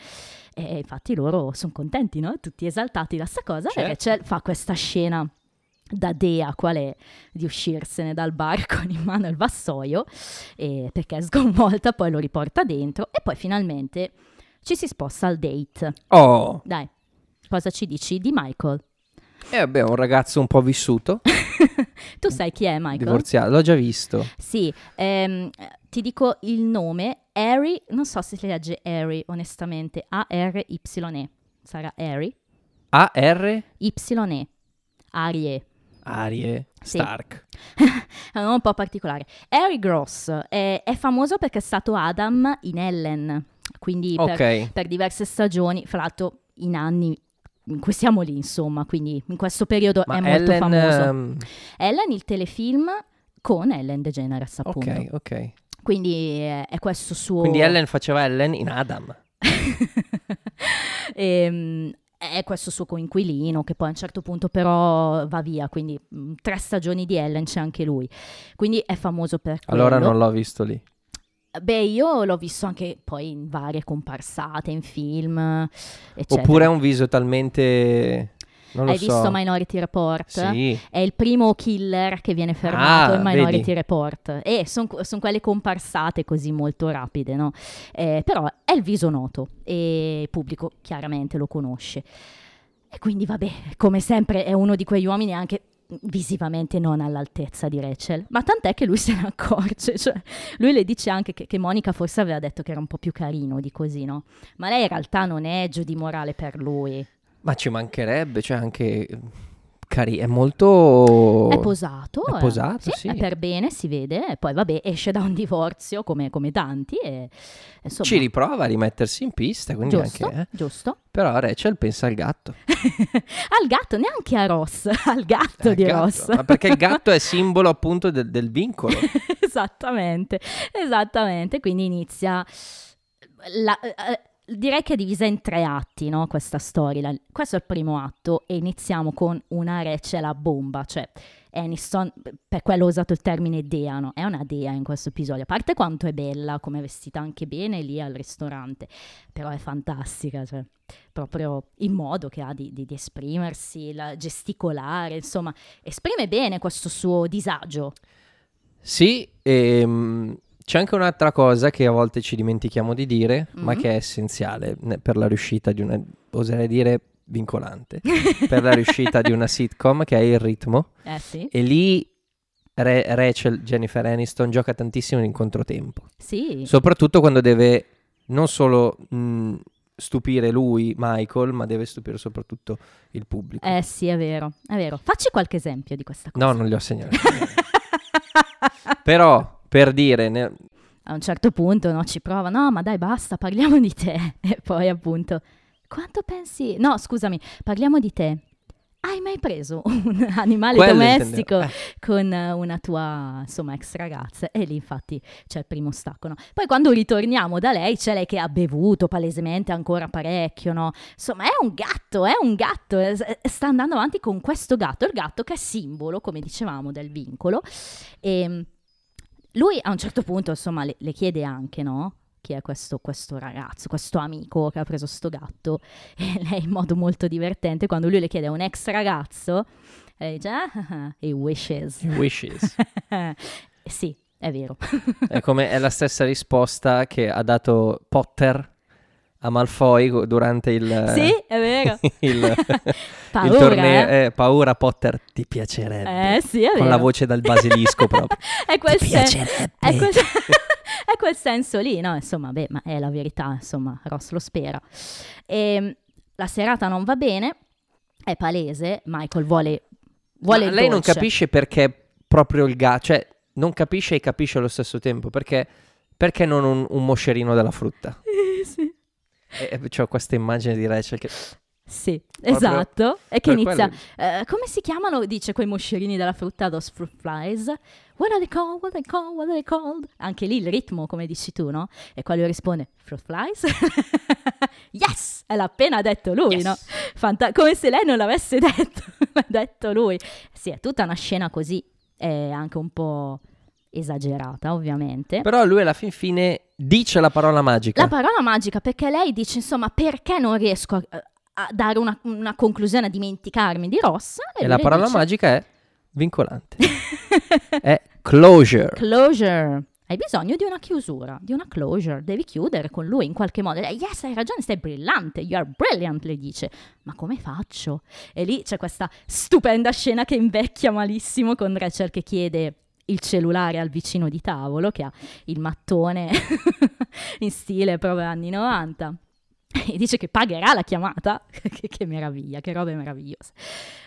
E infatti loro sono contenti, no? Tutti esaltati da sta cosa. Certo. E Rachel fa questa scena da dea qual è? Di uscirsene dal bar (laughs) con in mano il vassoio e perché è sconvolta poi lo riporta dentro e poi finalmente ci si sposta al date. Oh, dai cosa ci dici di Michael? E vabbè, un ragazzo un po' vissuto, (laughs) tu sai chi è Michael? divorziato, l'ho già visto. Sì, ehm, ti dico il nome, Harry, non so se si legge Harry onestamente, A-R-Y-E, sarà Harry, A.R. Y-E, Arie, Arie Sì. Stark. (laughs) è un po' particolare. Harry Gross è, è famoso perché è stato Adam in Ellen, quindi per, Ok. per diverse stagioni, fra l'altro in anni in cui siamo lì, insomma, quindi in questo periodo Ma è molto Ellen, famoso. ehm, Ellen, il telefilm con Ellen DeGeneres, appunto. ok, ok. Quindi è, è questo suo... Quindi Ellen faceva Ellen in Adam. (laughs) Ehm, è questo suo coinquilino che poi a un certo punto però va via, quindi mh, tre stagioni di Ellen c'è anche lui. Quindi è famoso per quello. Allora non l'ho visto lì. Beh, io l'ho visto anche poi in varie comparsate, in film, eccetera. Oppure ha un viso talmente... Hai so. visto Minority Report? Sì. È il primo killer che viene fermato Ah, in Minority vedi. Report. E sono quelle comparsate così molto rapide, no? Eh, però è il viso noto e il pubblico chiaramente lo conosce. E quindi, vabbè, come sempre è uno di quegli uomini anche visivamente non all'altezza di Rachel, ma tant'è che lui (laughs) se ne accorge, cioè lui le dice anche che, che Monica forse aveva detto che era un po' più carino di così, no? Ma lei in realtà non è giù di morale per lui, Ma ci mancherebbe, cioè anche... Cari, è molto... È posato. È eh. posato, sì. È per bene, si vede. E poi, vabbè, esce da un divorzio come, come tanti. E, insomma, Ci riprova a rimettersi in pista, quindi giusto, anche... eh. giusto. Però Rachel pensa al gatto. (laughs) al gatto, neanche a Ross, (laughs) al gatto Al di gatto. Ross. Ma perché il gatto è (laughs) simbolo appunto del, del vincolo. esattamente, esattamente. Quindi inizia... la- eh, direi che è divisa in tre atti, no? Questa storia. Questo è il primo atto e iniziamo con una Rachel a bomba, cioè Aniston, per quello ho usato il termine dea, no? È una dea in questo episodio, a parte quanto è bella, come è vestita anche bene lì al ristorante, però è fantastica, cioè proprio il modo che ha di, di, di esprimersi, la gesticolare, insomma, esprime bene questo suo disagio. Sì, e, um, c'è anche un'altra cosa che a volte ci dimentichiamo di dire, mm-hmm. ma che è essenziale per la riuscita di una, oserei dire, vincolante, (laughs) per la riuscita di una sitcom, che è il ritmo. Eh sì. E lì Re- Rachel, Jennifer Aniston, gioca tantissimo in controtempo. Sì. Soprattutto quando deve non solo... Mh, stupire lui, Michael, ma deve stupire soprattutto il pubblico. Eh sì, è vero, è vero. Facci qualche esempio di questa cosa. No, non li ho segnati. (laughs) Però, per dire... Ne... A un certo punto no, ci prova, no, ma dai, basta, parliamo di te. (laughs) E poi appunto, quanto pensi... No, scusami, parliamo di te. Hai mai preso un (laughs) animale Quello domestico eh. con una tua, insomma, ex ragazza? E lì infatti c'è il primo ostacolo. Poi quando ritorniamo da lei, c'è lei che ha bevuto palesemente ancora parecchio, no? Insomma, è un gatto, è un gatto. Sta andando avanti con questo gatto, il gatto che è simbolo, come dicevamo, del vincolo. E lui a un certo punto, insomma, le, le chiede anche, no? chi è questo, questo, ragazzo, questo amico che ha preso sto gatto. (laughs) E lei in modo molto divertente quando lui le chiede a un ex ragazzo lei dice ah, he wishes. He wishes. (laughs) Sì è vero. È come è la stessa risposta che ha dato Potter a Malfoy durante il Sì, è vero. (laughs) (laughs) il, paura, il torneo eh? Eh, paura Potter ti piacerebbe. Eh, sì, è Con vero. la voce dal basilisco (laughs) proprio. è quel ti sen- piacerebbe. è quel, è quel senso lì, no? Insomma, beh, ma è la verità, insomma, Ross lo spera. E la serata non va bene, è palese, Michael vuole vuole Ma lei non dolce. capisce perché proprio il gatto, cioè non capisce e capisce allo stesso tempo, perché perché non un, un moscerino della frutta? Sì. E, e c'ho questa immagine di Rachel che Sì, Proprio esatto. E che inizia. eh, come si chiamano? Dice quei moscerini della frutta, those fruit flies. What are they called? What are they called? What are they called? Anche lì il ritmo, come dici tu, no? E quello risponde: Fruit flies? (laughs) yes! E l'ha appena detto lui, Yes. no? Fanta- come se lei non l'avesse (laughs) detto, l'ha detto lui. Sì, è tutta una scena così, è anche un po' esagerata, ovviamente. Però lui alla fin fine dice la parola magica. La parola magica, perché lei dice, insomma, perché non riesco a, a dare una, una conclusione, a dimenticarmi di Ross? e lui la parola dice, magica è vincolante. (laughs) è closure. Closure. Hai bisogno di una chiusura, di una closure. Devi chiudere con lui in qualche modo. E lei, yes, hai ragione, sei brillante. You are brilliant, le dice. Ma come faccio? E lì c'è questa stupenda scena che invecchia malissimo con Rachel che chiede il cellulare al vicino di tavolo che ha il mattone (laughs) in stile proprio anni 90 e dice che pagherà la chiamata (laughs) che, che meraviglia, che robe meravigliose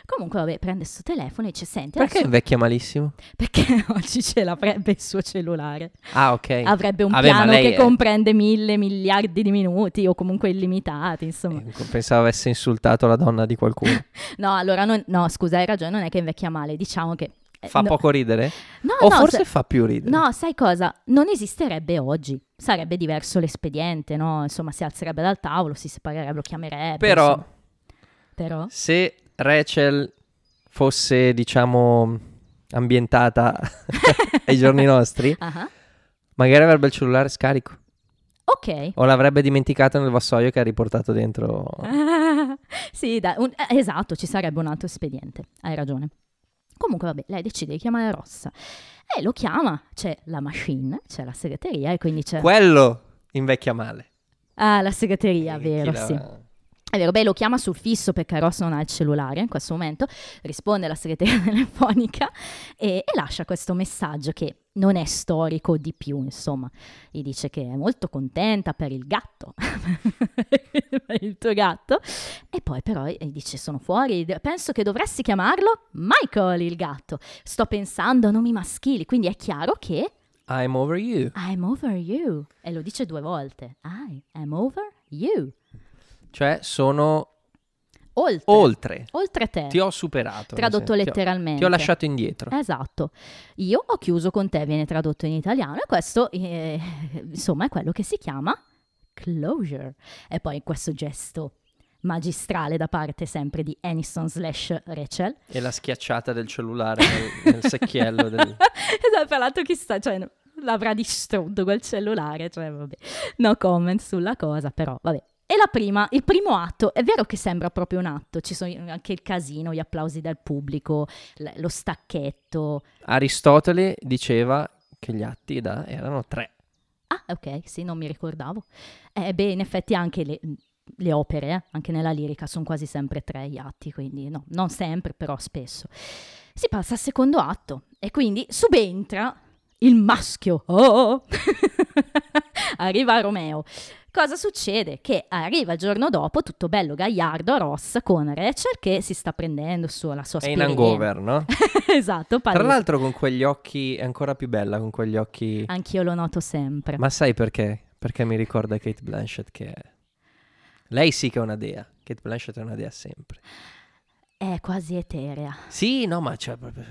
comunque vabbè prende sto telefono e dice senti Perché adesso- invecchia malissimo? perché (laughs) oggi ce l'avrebbe il suo cellulare Ah, ok. avrebbe un Vabbè, piano che è- comprende mille miliardi di minuti o comunque illimitati insomma Eh, Pensavo avesse insultato la donna di qualcuno. no allora non- no scusa hai ragione non è che invecchia male diciamo che Fa no- poco ridere? no, o no, forse se- fa più ridere? No, sai cosa? Non esisterebbe oggi. Sarebbe diverso l'espediente, no? Insomma, si alzerebbe dal tavolo, si separerebbe, lo chiamerebbe. Però. Però? se Rachel fosse, diciamo, ambientata (laughs) ai giorni nostri, Ah, magari avrebbe il cellulare scarico. Ok. O l'avrebbe dimenticato nel vassoio che ha riportato dentro. (laughs) sì, dai, un- eh, esatto, ci sarebbe un altro espediente. Hai ragione. Comunque, vabbè, lei decide di chiamare Rossa. E lo chiama, c'è la machine, c'è la segreteria e quindi c'è... Quello invecchia male. ah, la segreteria, chi vero, la- sì. È vero, beh, lo chiama sul fisso perché Ross non ha il cellulare in questo momento, risponde alla segreteria (laughs) telefonica e, e lascia questo messaggio che non è storico di più, insomma. Gli dice che è molto contenta per il gatto, (laughs) per il tuo gatto, e poi però gli dice sono fuori, penso che dovresti chiamarlo Michael il gatto, sto pensando a nomi maschili, quindi è chiaro che I'm over you. I'm over you, e lo dice due volte, I am over you, Cioè, sono oltre. oltre. Oltre te, Ti ho superato. tradotto senso, ti ho- letteralmente. Ti ho lasciato indietro. Esatto. Io ho chiuso con te, viene tradotto in italiano e questo, eh, insomma, è quello che si chiama closure. E poi questo gesto magistrale da parte sempre di Aniston slash Rachel. E la schiacciata del cellulare nel, nel secchiello del... (laughs) esatto, tra l'altro chissà, cioè, l'avrà distrutto quel cellulare, cioè vabbè, no comment sulla cosa, però vabbè. E la prima, il primo atto, è vero che sembra proprio un atto, ci sono anche il casino, gli applausi del pubblico, l- lo stacchetto. Aristotele diceva che gli atti da, erano tre. Ah, ok, sì, non mi ricordavo. Eh, beh, in effetti anche le, le opere, eh, anche nella lirica, sono quasi sempre tre gli atti, quindi no, non sempre, però spesso. Si passa al secondo atto e quindi subentra il maschio. Oh! (laughs) Arriva Romeo. Cosa succede? Che arriva il giorno dopo, tutto bello gagliardo Ross con Rachel che si sta prendendo su la sua È in hangover, no? (laughs) esatto, Tra palese. l'altro con quegli occhi, è ancora più bella con quegli occhi... Anch'io lo noto sempre. Ma sai perché? Perché mi ricorda Kate Blanchett che è... Lei sì che è una dea. Kate Blanchett è una dea sempre. È quasi eterea. Sì, no, ma c'è proprio...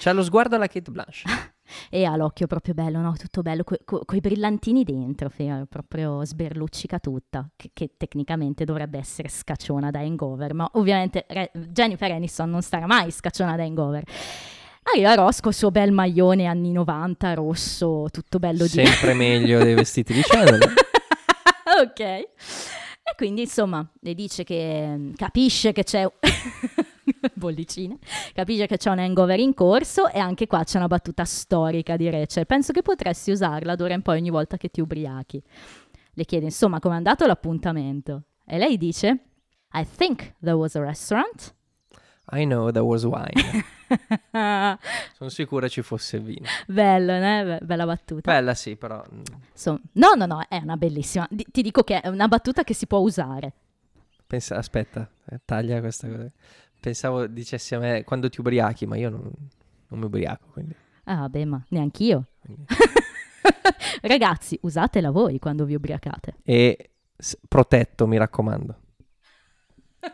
C'ha lo sguardo alla Kate Blanchett. (laughs) E ha l'occhio proprio bello, no? Tutto bello, coi co- coi brillantini dentro, fe- proprio sberluccica tutta, che, che tecnicamente dovrebbe essere scacciona da hangover, ma ovviamente Re- Jennifer Aniston non starà mai scacciona da hangover. Arriva Ross col suo bel maglione anni 90, rosso, tutto bello di... Sempre meglio dei vestiti di Chanel. (laughs) ok. E quindi, insomma, le dice che mm, capisce che c'è... (laughs) bollicine. Capisce che c'è un hangover in corso e anche qua c'è una battuta storica di Rachel. Penso che potresti usarla d'ora in poi ogni volta che ti ubriachi. Le chiede, insomma, com'è andato l'appuntamento? E lei dice, I think there was a restaurant. I know there was wine. (laughs) Sono sicura ci fosse vino. Bello? Be- Bella battuta. Bella sì, però... mm, Insomma, no, no, no, è una bellissima. Di- ti dico che è una battuta che si può usare. Pensa, aspetta, eh, taglia questa cosa. Pensavo dicessi a me quando ti ubriachi, ma io non, non mi ubriaco, quindi... Ah, vabbè, ma neanch'io. (laughs) Ragazzi, usatela voi quando vi ubriacate. E s- protetto, mi raccomando. (laughs)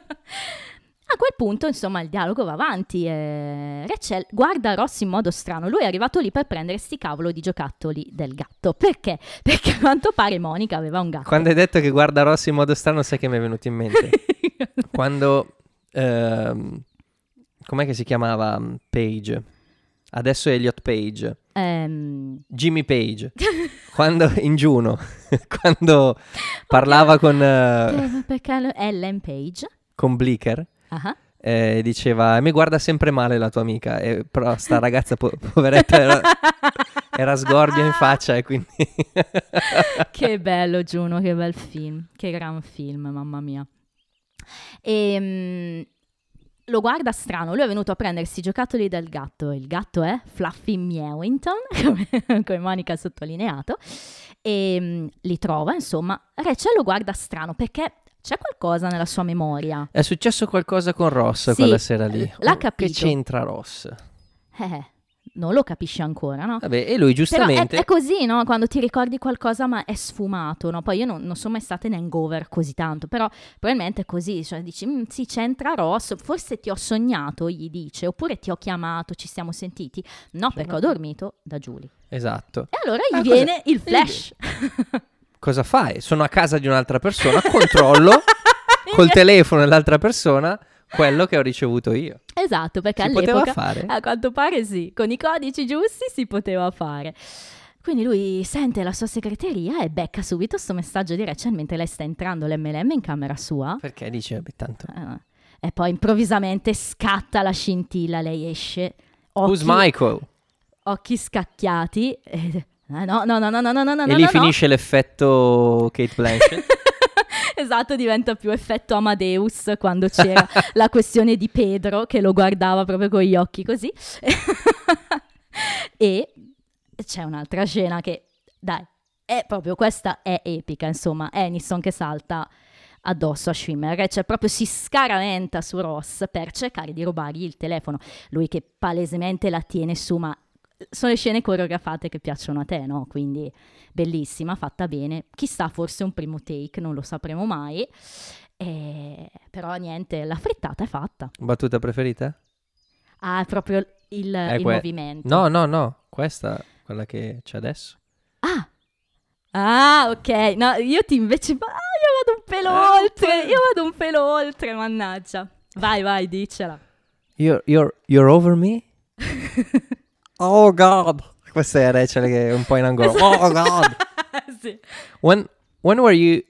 A quel punto, insomma, il dialogo va avanti. E Rachel guarda Ross in modo strano. Lui è arrivato lì per prendere sti cavolo di giocattoli del gatto. Perché? (laughs) Perché a quanto pare Monica aveva un gatto. Quando hai detto che guarda Rossi in modo strano, sai che mi è venuto in mente? Quando... ehm, com'è che si chiamava mm, Page? Adesso è Elliot Page. Ehm, Jimmy Page. (laughs) quando in Juno, (laughs) quando parlava con, eh, perché Ellen Page. con Bleecker, Ah, eh, diceva mi guarda sempre male la tua amica, e, però sta ragazza po- poveretta era, (laughs) era sgorbia in faccia e quindi... che bello Giuno, che bel film, che gran film, mamma mia. E lo guarda strano, lui è venuto a prendersi i giocattoli del gatto, il gatto è Fluffy Mewington, (laughs) come, come Monica ha sottolineato, e mm, li trova, insomma, Rachel lo guarda strano perché c'è qualcosa nella sua memoria. È successo qualcosa con Ross Sì, quella sera lì. l'ha capito. Che c'entra Ross? Eh, non lo capisce ancora, no? Vabbè, e lui Però è, giustamente... è così, no? Quando ti ricordi qualcosa ma è sfumato, no? Poi io non, non sono mai stata in hangover così tanto, però probabilmente è così, cioè dici, "Mm, sì, c'entra Ross, forse ti ho sognato, gli dice, oppure ti ho chiamato, ci siamo sentiti. No, perché ho dormito da Giulia. Esatto. E allora gli Ah, viene cosa- il flash. (laughs) Cosa fai? Sono a casa di un'altra persona, (laughs) controllo (laughs) col telefono dell'altra persona quello che ho ricevuto io. Esatto, perché si all'epoca fare. a quanto pare sì, con i codici giusti si poteva fare. Quindi lui sente la sua segreteria e becca subito questo messaggio di Rachel mentre lei sta entrando l'MLM in camera sua. Perché dice, tanto... Eh, e poi improvvisamente scatta la scintilla, lei esce. Occhi, Who's Michael? Occhi scacchiati. E... No, no, no, no, no, no, no, no. E lì no, finisce no. l'effetto Kate Blanchett. (laughs) (laughs) Esatto, diventa più effetto Amadeus quando c'era (laughs) la questione di Pedro che lo guardava proprio con gli occhi così. (laughs) e c'è un'altra scena che, dai, è proprio questa è epica, insomma, Aniston che salta addosso a Schwimmer, Rachel proprio si scaraventa su Ross per cercare di rubargli il telefono, lui che palesemente la tiene su, ma sono le scene coreografate che piacciono a te, no? Quindi bellissima, fatta bene. Chissà, forse un primo take, non lo sapremo mai. Eh, però niente, la frittata è fatta. Battuta preferita? Ah, è proprio il, È il que- movimento. No, no, no. Questa, quella che c'è adesso. Ah. Ah, ok. No, io ti invece... Ah, io vado un pelo Eh, oltre, io vado un pelo oltre, mannaggia. Vai, vai, dicela. You're, you're, you're over me? (laughs) oh God. Questa è Rachel che è un po' in (laughs) angolo. Oh God. (laughs) Sì. When, when were you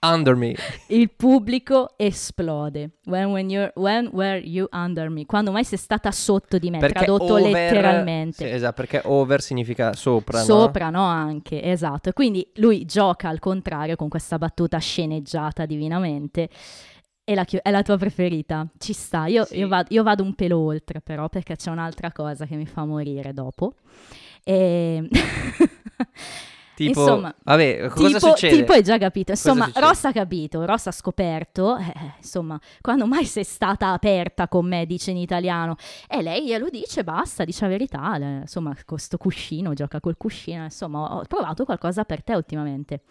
under me? Il pubblico esplode. When, when you're, when were you under me? Quando mai sei stata sotto di me? tradotto over- letteralmente. Sì, esatto, perché over significa sopra, no? Sopra, no? Anche, esatto. E quindi lui gioca al contrario con questa battuta sceneggiata divinamente. E la, chi- è la tua preferita? Ci sta. Io, Sì. io vado, io vado un pelo oltre, però, perché c'è un'altra cosa che mi fa morire dopo. E... (laughs) Tipo, Insomma, vabbè, cosa tipo, succede? tipo hai già capito. Insomma? Ross ha capito, Ross ha scoperto, eh, insomma, quando mai sei stata aperta con me, dice in italiano. E lei glielo dice, basta, dice la verità. insomma, con sto cuscino, gioca col cuscino. Insomma, ho provato qualcosa per te ultimamente.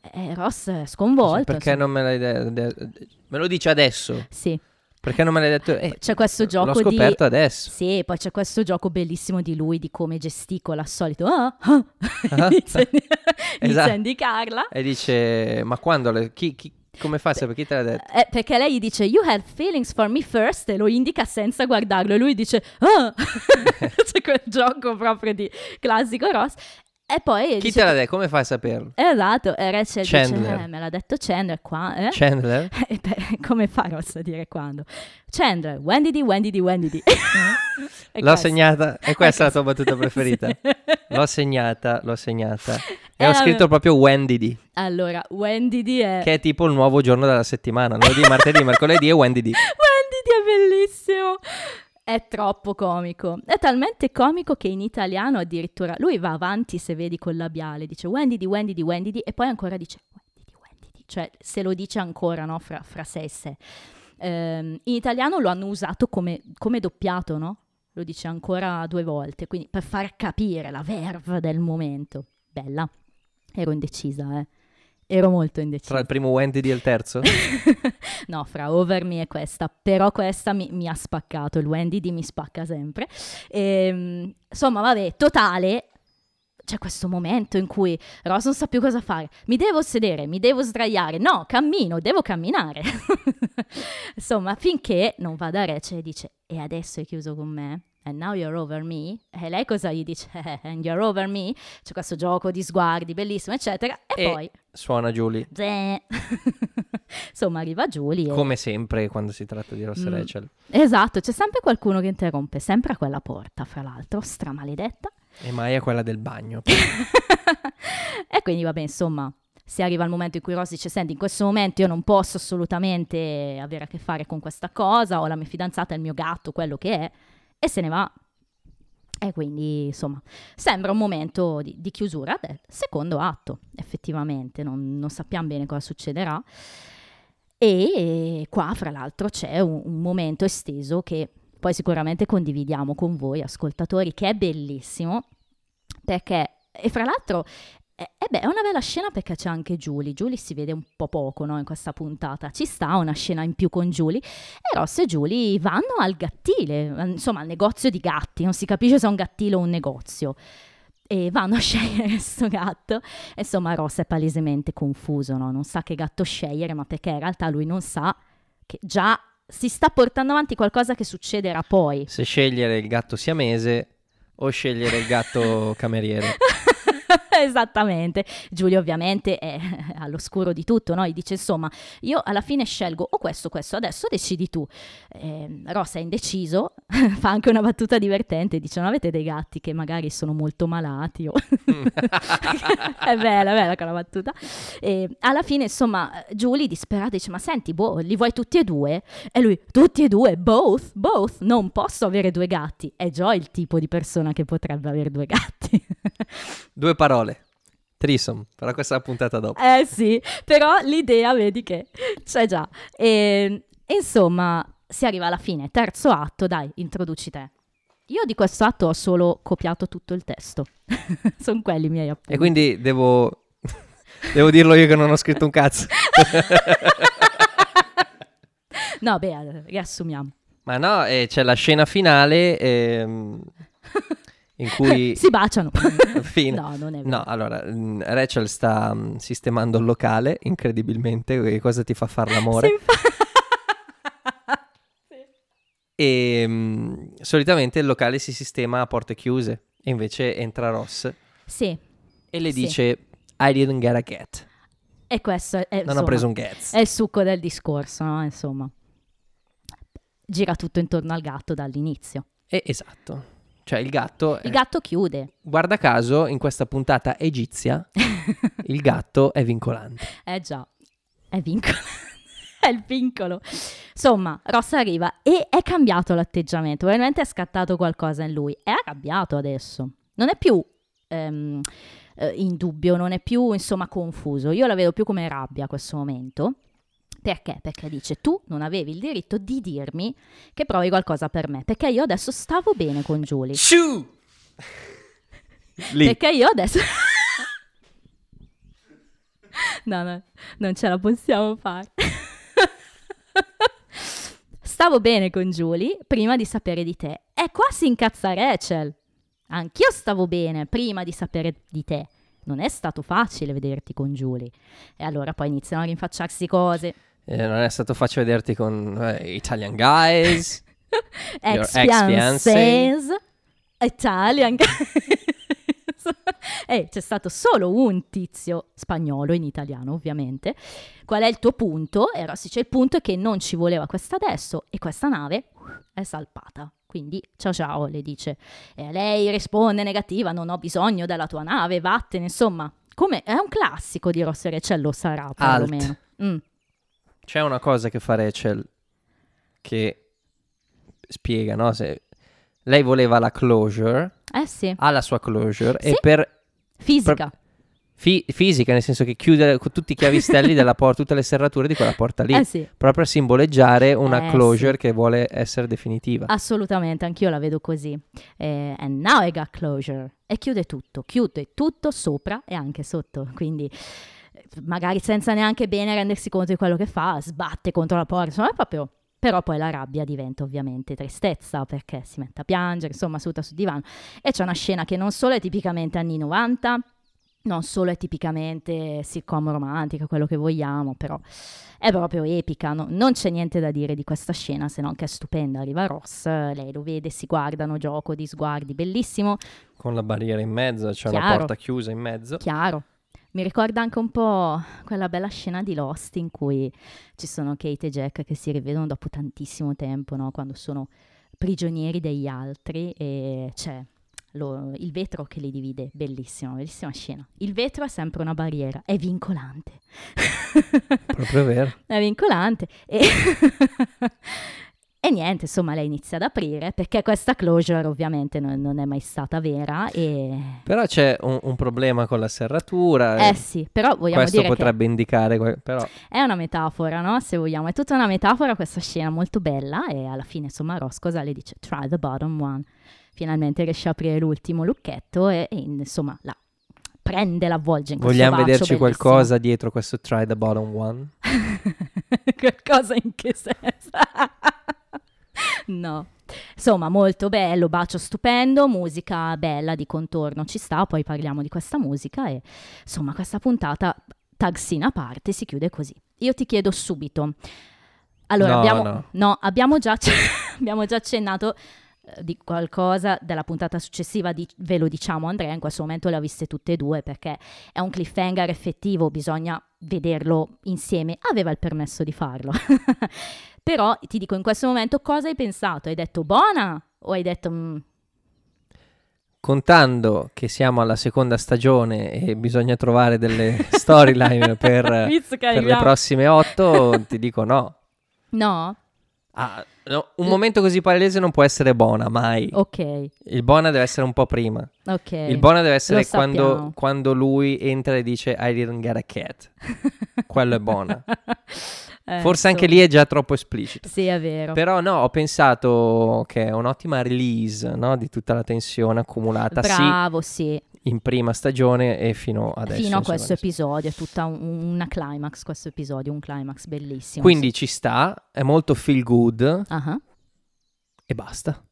E Ross è sconvolto. Perché insomma. non me l'hai detto? Me lo dici adesso? Sì, Perché non me l'hai detto? Eh, c'è questo gioco L'ho scoperto di... adesso. Sì, poi c'è questo gioco bellissimo di lui, di come gesticola al solito. (laughs) Ah, ah. (laughs) Inizia, Esatto. a indicarla. E dice, ma quando? le- chi, chi- come fai a sapere chi te l'ha detto? Eh, perché lei gli dice You had feelings for me first e lo indica senza guardarlo e lui dice Ah! (laughs) C'è quel gioco proprio di classico Ross e poi Chi dice, te l'ha detto? Come fai a saperlo? Esatto, e Rachel dice Chandler. eh, me l'ha detto Chandler qua eh? Chandler? (laughs) E beh, come fa Ross a dire quando? Chandler, when did he, when did he, when did he? (laughs) E L'ho questo. segnata. E questa è la tua battuta preferita? (laughs) Sì. L'ho segnata, l'ho segnata. E Eh, ho scritto proprio Wendy Allora, when did he è... che è tipo il nuovo giorno della settimana. Lunedì, martedì, mercoledì e Wendy Wendy è bellissimo. È troppo comico. È talmente comico che in italiano addirittura lui va avanti se vedi col labiale, dice Wendy di Wendy di Wendy di e poi ancora dice Wendy di Wendy di, cioè se lo dice ancora no, fra, fra sé e sé. Ehm, in italiano lo hanno usato come, come doppiato, no? Lo dice ancora due volte, quindi per far capire la verve del momento. Bella. Ero indecisa, eh. Ero molto indecisa. Tra il primo Wendy e il terzo? (laughs) no, fra Over Me e questa, però questa mi, mi ha spaccato, il Wendy mi spacca sempre. Ehm, insomma, vabbè, totale, c'è questo momento in cui Ross non sa più cosa fare. Mi devo sedere, mi devo sdraiare. No, cammino, devo camminare. (laughs) insomma, finché non va da Rachel e dice, e adesso hai chiuso con me? And now you're over me? E lei cosa gli dice? (laughs) And you're over me? C'è questo gioco di sguardi bellissimo, eccetera. E, E- poi... Suona Julie. (laughs) Insomma, arriva Julie. e- Come sempre quando si tratta di Ross e Mm. Rachel. Esatto, c'è sempre qualcuno che interrompe, sempre a quella porta, fra l'altro, stramaledetta. E mai è quella del bagno. (laughs) e quindi, vabbè, insomma, si arriva al momento in cui Ross dice, senti, in questo momento io non posso assolutamente avere a che fare con questa cosa, ho la mia fidanzata, il mio gatto, quello che è, e se ne va. E quindi, insomma, sembra un momento di, di chiusura del secondo atto, effettivamente, non, non sappiamo bene cosa succederà. E qua, fra l'altro, c'è un, un momento esteso che poi sicuramente condividiamo con voi, ascoltatori, che è bellissimo, perché, e fra l'altro, eh beh, è una bella scena perché c'è anche Julie. Julie si vede un po' poco no, in questa puntata. Ci sta una scena in più con Julie. E Ross e Julie vanno al gattile, insomma al negozio di gatti. Non si capisce se è un gattile o un negozio. E vanno a (laughs) scegliere questo gatto. E insomma, Ross è palesemente confuso, no? non sa che gatto scegliere, ma perché in realtà lui non sa che già si sta portando avanti qualcosa che succederà poi. Se scegliere il gatto siamese o scegliere il gatto (laughs) cameriere. (laughs) Esattamente. Giulio ovviamente è (laughs) all'oscuro di tutto, no? Gli dice insomma, io alla fine scelgo o questo questo, adesso decidi tu. Eh, Ross è indeciso, (laughs) fa anche una battuta divertente, dice non avete dei gatti che magari sono molto malati è bella, bella quella battuta. E alla fine insomma Julie disperata dice ma senti, boh, li vuoi tutti e due? E lui, tutti e due, both, both, non posso avere due gatti. È già il tipo di persona che potrebbe avere due gatti. Due parole. Trisom, però questa è la puntata dopo. Eh sì, però l'idea vedi che c'è già. E, insomma, si arriva alla fine. Terzo atto, dai, introduci te. Io di questo atto ho solo copiato tutto il testo. (laughs) Sono quelli i miei appunti. E quindi devo... (laughs) devo dirlo io che non ho scritto un cazzo. (laughs) No, beh, riassumiamo. Ma no, eh, c'è la scena finale ehm, in cui... (laughs) si baciano. (laughs) Fine. No, non è vero. No, allora, mm, Rachel sta mm, sistemando il locale, incredibilmente, che cosa ti fa fare l'amore? Infa- (laughs) E mm, solitamente il locale si sistema a porte chiuse, e invece entra Ross sì, e le Sì. dice I didn't get a get, e questo è, non ho insomma, preso un gets. è il succo del discorso, no? Insomma, gira tutto intorno al gatto dall'inizio. E esatto. Cioè il gatto, Il gatto chiude. guarda caso, in questa puntata egizia, (laughs) il gatto è vincolante. Eh già, è vincolo. (laughs) è il vincolo. Insomma, Ross arriva e è cambiato l'atteggiamento. Probabilmente è scattato qualcosa in lui. È arrabbiato adesso. Non è più ehm, eh, in dubbio, non è più, insomma, confuso. Io la vedo più come rabbia a questo momento. Perché? Perché dice tu non avevi il diritto di dirmi che provi qualcosa per me. Perché io adesso stavo bene con Julie. Shoo! Lì. Perché io adesso... (laughs) no, no, non ce la possiamo fare. (laughs) Stavo bene con Julie prima di sapere di te. E qua si incazza Rachel. Anch'io stavo bene prima di sapere di te. Non è stato facile vederti con Julie. E allora poi iniziano a rinfacciarsi cose. Eh, non è stato facile vederti con eh, Italian guys. (laughs) Ex fiancés. Italian (laughs) e c'è stato solo un tizio spagnolo in italiano ovviamente. Qual è il tuo punto? e Rossi dice il punto è che non ci voleva questa adesso e questa nave è salpata. Quindi ciao ciao le dice. E lei risponde negativa non ho bisogno della tua nave vattene insomma. Come è un classico di Rossi e Rachel lo sarà perlomeno. Mm. C'è una cosa che fa Rachel che spiega, no? Se lei voleva la closure, eh sì ha la sua closure Sì. e per fisica fi- fisica, nel senso che chiude con tutti i chiavistelli della porta, tutte le serrature di quella porta lì, eh sì proprio a simboleggiare una Eh, closure sì. che vuole essere definitiva. Assolutamente, anch'io la vedo così. Eh, and now I got closure. E chiude tutto, chiude tutto sopra e anche sotto. Quindi magari senza neanche bene rendersi conto di quello che fa, sbatte contro la porta. Insomma, è proprio... Però poi la rabbia diventa ovviamente tristezza perché si mette a piangere, insomma, seduta sul divano. E c'è una scena che non solo è tipicamente anni 90, non solo è tipicamente sitcom romantica, quello che vogliamo, però è proprio epica, no- non c'è niente da dire di questa scena se non che è stupenda. Arriva Ross, lei lo vede, si guardano, gioco di sguardi, bellissimo, Con la barriera in mezzo, c'è una Chiaro. porta chiusa in mezzo. chiaro. Mi ricorda anche un po' quella bella scena di Lost in cui ci sono Kate e Jack che si rivedono dopo tantissimo tempo, no? quando sono prigionieri degli altri e c'è lo- il vetro che li divide, bellissimo, bellissima scena. Il vetro è sempre una barriera, è vincolante. Proprio vero. (laughs) è vincolante e, (laughs) e niente, insomma, lei inizia ad aprire perché questa closure ovviamente non, non è mai stata vera e Però c'è un, un problema con la serratura. eh sì, però vogliamo Questo dire potrebbe indicare, però è una metafora, no? Se vogliamo, è tutta una metafora questa scena molto bella e alla fine, insomma, Ross cosa le dice? Try the bottom one. Finalmente riesce a aprire l'ultimo lucchetto e, e, insomma la prende, l'avvolge in questo vogliamo vederci bellissimo. qualcosa dietro questo try the bottom one? (laughs) Qualcosa in che senso? No. Insomma, molto bello, bacio stupendo, musica bella di contorno ci sta, poi parliamo di questa musica e insomma questa puntata, tag scene a parte, si chiude così. Io ti chiedo subito, allora No, abbiamo, no. no, abbiamo, già, (laughs) abbiamo già accennato eh, di qualcosa della puntata successiva, di- ve lo diciamo Andrea, in questo momento le ha viste tutte e due perché è un cliffhanger effettivo, bisogna vederlo insieme. Aveva il permesso di farlo. (laughs) Però ti dico in questo momento cosa hai pensato? Hai detto buona o hai detto "Mm, Contando che siamo alla seconda stagione e bisogna trovare delle (laughs) storyline per, (laughs) per le prossime otto, ti dico no. No? Ah, no, Un momento così palese non può essere buona, mai. Ok, Il buona deve essere un po' prima. ok. Il buona deve essere quando, quando lui entra e dice I didn't get a cat. (laughs) Quello è buona. Eh, Forse anche lì è già troppo esplicito. Sì, è vero. Però no, ho pensato che è un'ottima release no, di tutta la tensione accumulata Bravo, sì. sì in prima stagione e fino adesso. Fino a questo seconda. episodio, è tutta un- una climax questo episodio, un climax bellissimo. Quindi ci sta, è molto feel good sì. Ah, e basta.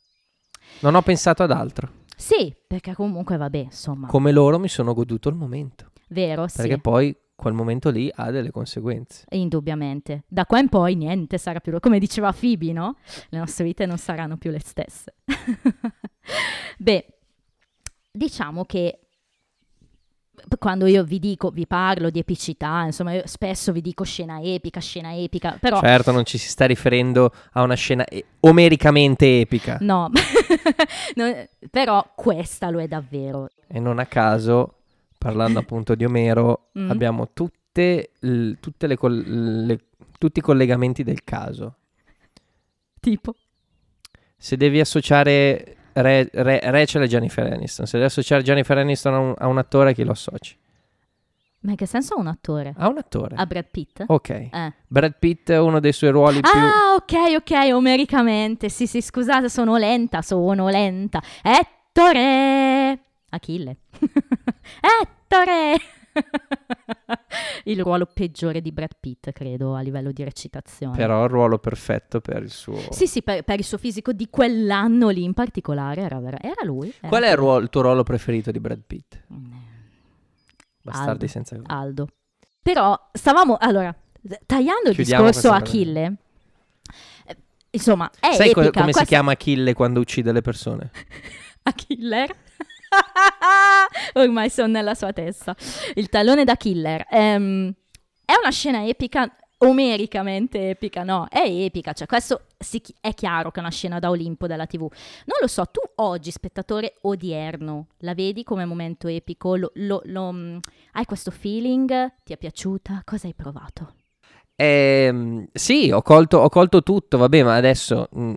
Non ho pensato ad altro. Sì, perché comunque vabbè, insomma, Come loro mi sono goduto il momento. vero, sì. Perché poi quel momento lì ha delle conseguenze. Indubbiamente. Da qua in poi niente sarà più, come diceva Phoebe, no? Le nostre vite non saranno più le stesse. (laughs) Beh, diciamo che quando io vi dico, vi parlo di epicità, insomma, io spesso vi dico scena epica, scena epica, però Certo, non ci si sta riferendo a una scena e- omericamente epica. no, (laughs) No, però questa lo è davvero. E non a caso, parlando appunto di Omero, Mm. abbiamo tutte, l- tutte le le- tutti i collegamenti del caso. Tipo, Se devi associare Re- Re- Rachel e Jennifer Aniston, se devi associare Jennifer Aniston a un, a un attore, chi lo associ? ma in che senso ha un attore? A un attore. A Brad Pitt? Ok. Eh. Brad Pitt è uno dei suoi ruoli più... Ah, ok, ok, omericamente. Sì, sì, scusate, sono lenta, sono lenta. Ettore! Achille. (laughs) Ettore! (laughs) Il ruolo peggiore di Brad Pitt, credo, a livello di recitazione. Però il ruolo perfetto per il suo... Sì, sì, per, per il suo fisico di quell'anno lì in particolare era, vera- era lui. era Qual è il, ruolo- il tuo ruolo preferito di Brad Pitt? Mm, Bastardi Aldo. senza... Aldo. Però stavamo, allora, tagliando il Chiudiamo discorso Achille, eh, insomma, è Sai co- epica. come si questa- chiama Achille quando uccide le persone? (laughs) a killer. (laughs) Ormai sono nella sua testa. Il tallone da killer. Ehm, è una scena epica, omericamente epica, no? È epica, cioè questo si è chiaro che è una scena da Olimpo della TV. Non lo so, tu oggi, spettatore odierno, la vedi come momento epico? Lo- lo- lo, mm, hai questo feeling? Ti è piaciuta? Cosa hai provato? Ehm, sì, ho colto, ho colto tutto, vabbè, ma adesso mh,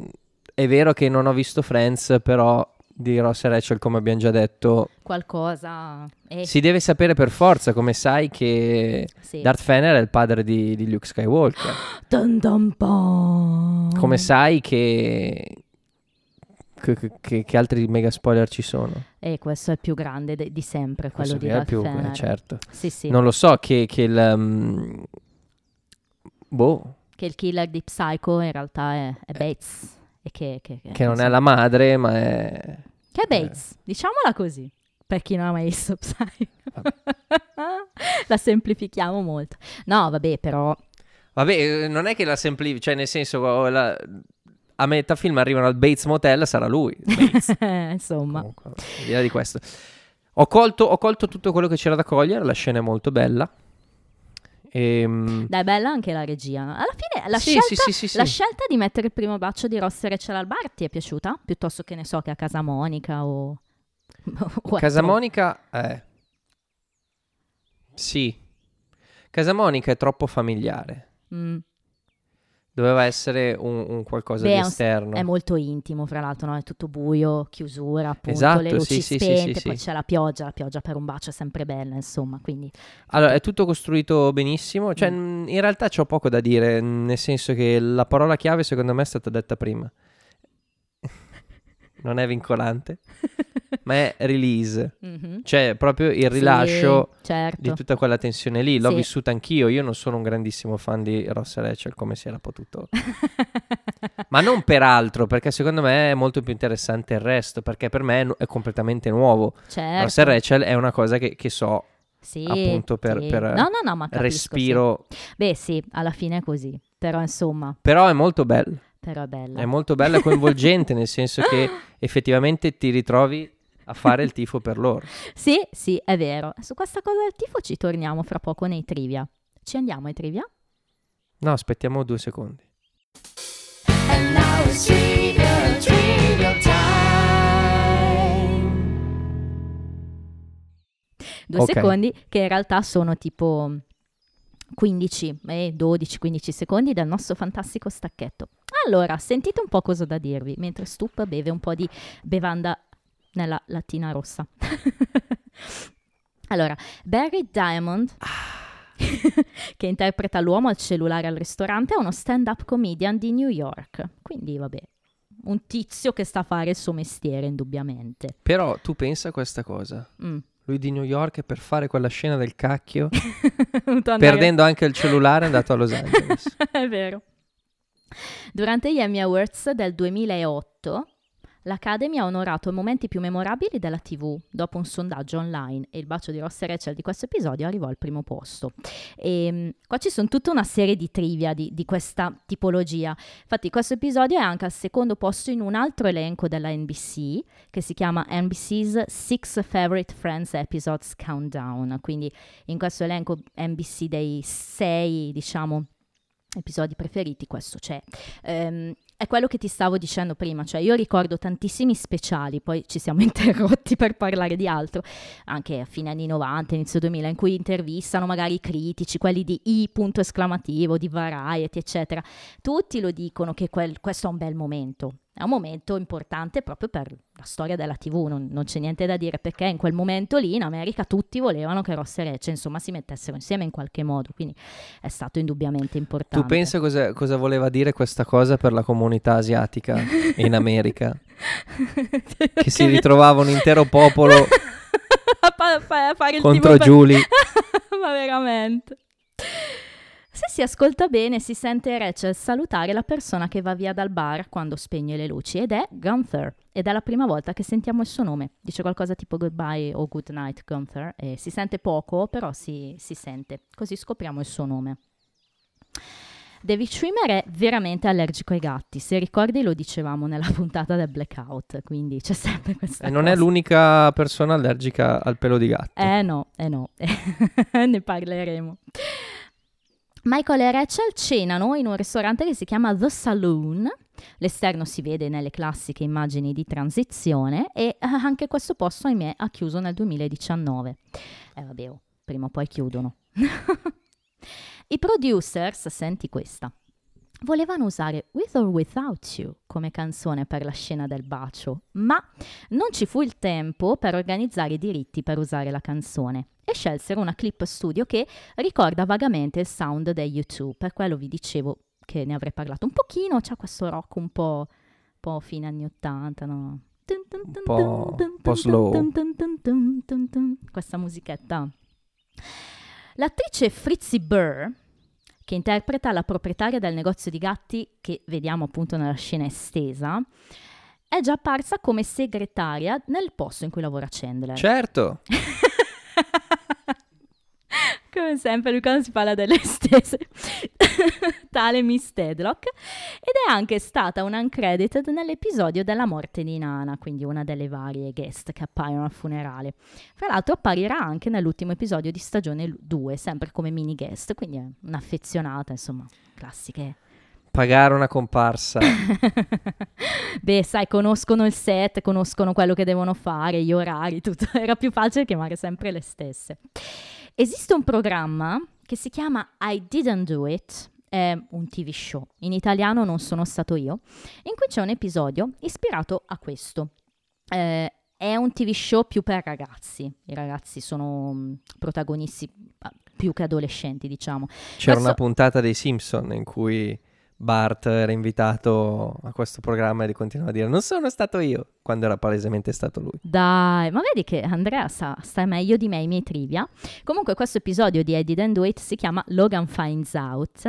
è vero che non ho visto Friends, però di Ross e Rachel, come abbiamo già detto, Qualcosa... Eh, si deve sapere per forza, come sai che sì. Darth Vader è il padre di, di Luke Skywalker. (gasps) Dun dun. Come sai che... Che, che- che altri mega spoiler ci sono? E questo è il più grande de- di sempre, quello Questo di è Darth più, Vader. eh, certo. Sì, sì. Non lo so che, che il... um, boh, Che il killer di Psycho in realtà è, è Bates. E che, che, che non è insomma, la madre, ma è... Che è Bates, diciamola così. Per chi non ha mai visto Psycho. la semplifichiamo molto. No, vabbè, però... Vabbè, eh, non è che la semplifica, cioè nel senso, la- a metà film arrivano al Bates Motel, sarà lui. Bates. (laughs) Insomma. Comunque, di questo. Ho colto, ho colto tutto quello che c'era da cogliere, la scena è molto bella. Ehm, Dai, bella anche la regia. Alla fine la, sì, scelta, sì, sì, la scelta di mettere il primo bacio di Ross e Rachel al bar ti è piaciuta? Piuttosto che ne so che a Casa Monica o... (laughs) o Casa Monica è... Sì. Casa Monica è troppo familiare. Mm. Doveva essere un, un qualcosa Beh, di esterno. È molto intimo, fra l'altro, no? È tutto buio, chiusura, appunto, Esatto, le luci sì, sì, sì, spente, sì, poi c'è la pioggia, la pioggia per un bacio è sempre bella, insomma, quindi... Allora, è tutto costruito benissimo. Cioè, Mm. in realtà c'ho poco da dire, nel senso che la parola chiave secondo me è stata detta prima. Non è vincolante, (laughs) ma è release. Mhm. Cioè, proprio il rilascio Sì, certo. di tutta quella tensione lì. L'ho Sì. vissuta anch'io. Io non sono un grandissimo fan di Ross e Rachel, come si era potuto. (laughs) ma non per altro, perché secondo me è molto più interessante il resto, perché per me è, completamente nuovo. certo. Ross e Rachel è una cosa che, che so, Sì, appunto, per- sì. per No, no, no, capisco, respiro. sì. Beh, sì, alla fine è così. Però, insomma, Però è molto bello. Però è bella. È molto bella e (laughs) coinvolgente, nel senso che (gasps) effettivamente ti ritrovi a fare il tifo per loro. Sì, sì, è vero. Su questa cosa del tifo ci torniamo fra poco nei trivia. Ci andiamo ai trivia? No, aspettiamo due secondi. And now it's trivia, trivia time. Due Ok. secondi che in realtà sono tipo 15, eh, 12-15 secondi del nostro fantastico stacchetto. Allora, sentite un po' cosa ho da dirvi, mentre Stup beve un po' di bevanda nella lattina rossa. (laughs) allora, Barry Diamond, (laughs) che interpreta l'uomo al cellulare al ristorante, è uno stand-up comedian di New York. Quindi, vabbè, un tizio che sta a fare il suo mestiere, indubbiamente. Però tu pensa a questa cosa. Mm. Lui di New York per fare quella scena del cacchio, (laughs) perdendo anche il cellulare, è andato a Los (laughs) Angeles. È vero. Durante gli Emmy Awards del 2008, l'Academy ha onorato i momenti più memorabili della TV dopo un sondaggio online e il bacio di Ross e Rachel di questo episodio arrivò al primo posto. E, mh, qua ci sono tutta una serie di trivia di, di questa tipologia. Infatti questo episodio è anche al secondo posto in un altro elenco della NBC che si chiama NBC's Six Favorite Friends Episodes Countdown. Quindi in questo elenco NBC dei sei, diciamo, episodi preferiti, questo c'è. Ehm, è quello che ti stavo dicendo prima, cioè io ricordo tantissimi speciali, poi ci siamo (laughs) interrotti per parlare di altro, anche a fine anni 90, inizio 2000, in cui intervistano magari i critici, quelli di I punto esclamativo, di Variety, eccetera. Tutti lo dicono che quel- questo è un bel momento. È un momento importante proprio per la storia della TV, non, non c'è niente da dire, perché in quel momento lì in America tutti volevano che Ross e Rachel insomma si mettessero insieme in qualche modo, quindi è stato indubbiamente importante. Tu pensa cosa, cosa voleva dire questa cosa per la comunità asiatica in America? (laughs) che si ritrovava un intero popolo (laughs) a, fa- a fare il contro tipo per-. (laughs) Ma veramente. Se si ascolta bene si sente Rachel salutare la persona che va via dal bar quando spegne le luci ed è Gunther ed è la prima volta che sentiamo il suo nome. Dice qualcosa tipo goodbye o good night Gunther e si sente poco però si, si sente. Così scopriamo il suo nome. David Schwimmer è veramente allergico ai gatti, se ricordi lo dicevamo nella (laughs) puntata del blackout, quindi c'è sempre questa E non è l'unica persona allergica al pelo di gatto. Eh no, eh no, (laughs) ne parleremo. Michael e Rachel cenano in un ristorante che si chiama The Saloon. L'esterno si vede nelle classiche immagini di transizione e eh, anche questo posto, ahimè, ha chiuso nel 2019. Eh vabbè, oh, prima o poi chiudono. (laughs) I producers, senti questa, volevano usare With or Without You come canzone per la scena del bacio, ma non ci fu il tempo per organizzare i diritti per usare la canzone e scelsero una clip studio che ricorda vagamente il sound dei YouTube, per quello vi dicevo che ne avrei parlato un pochino, c'ha questo rock un po', un po' fine anni 80, no? Un po'- un po' slow. Questa musichetta. L'attrice Fritzi Burr, che interpreta la proprietaria del negozio di gatti che vediamo appunto nella scena estesa, è già apparsa come segretaria nel posto in cui lavora Chandler. Certo, (laughs) Come sempre, lui quando si parla delle (laughs) stesse, tale Miss Tedlock, ed è anche stata un uncredited nell'episodio della morte di Nana, quindi una delle varie guest che appaiono al funerale. Fra l'altro apparirà anche nell'ultimo episodio di stagione 2, sempre come mini guest, quindi è un'affezionata, insomma, classiche. pagare una comparsa. (laughs) Beh, sai, conoscono il set, conoscono quello che devono fare, gli orari, tutto. (laughs) Era più facile chiamare sempre le stesse. Esiste un programma che si chiama I Didn't Do It, è un TV show, in italiano non sono stato io, in cui c'è un episodio ispirato a questo. Eh, è un TV show più per ragazzi, i ragazzi sono mm, protagonisti ah, più che adolescenti, diciamo. C'era Questo- una puntata dei Simpson in cui Bart era invitato a questo programma e continuava a dire non sono stato io, quando era palesemente stato lui. Dai, ma vedi che Andrea sa, sta meglio di me i miei trivia. Comunque questo episodio di I Didn't Do It si chiama Logan Finds Out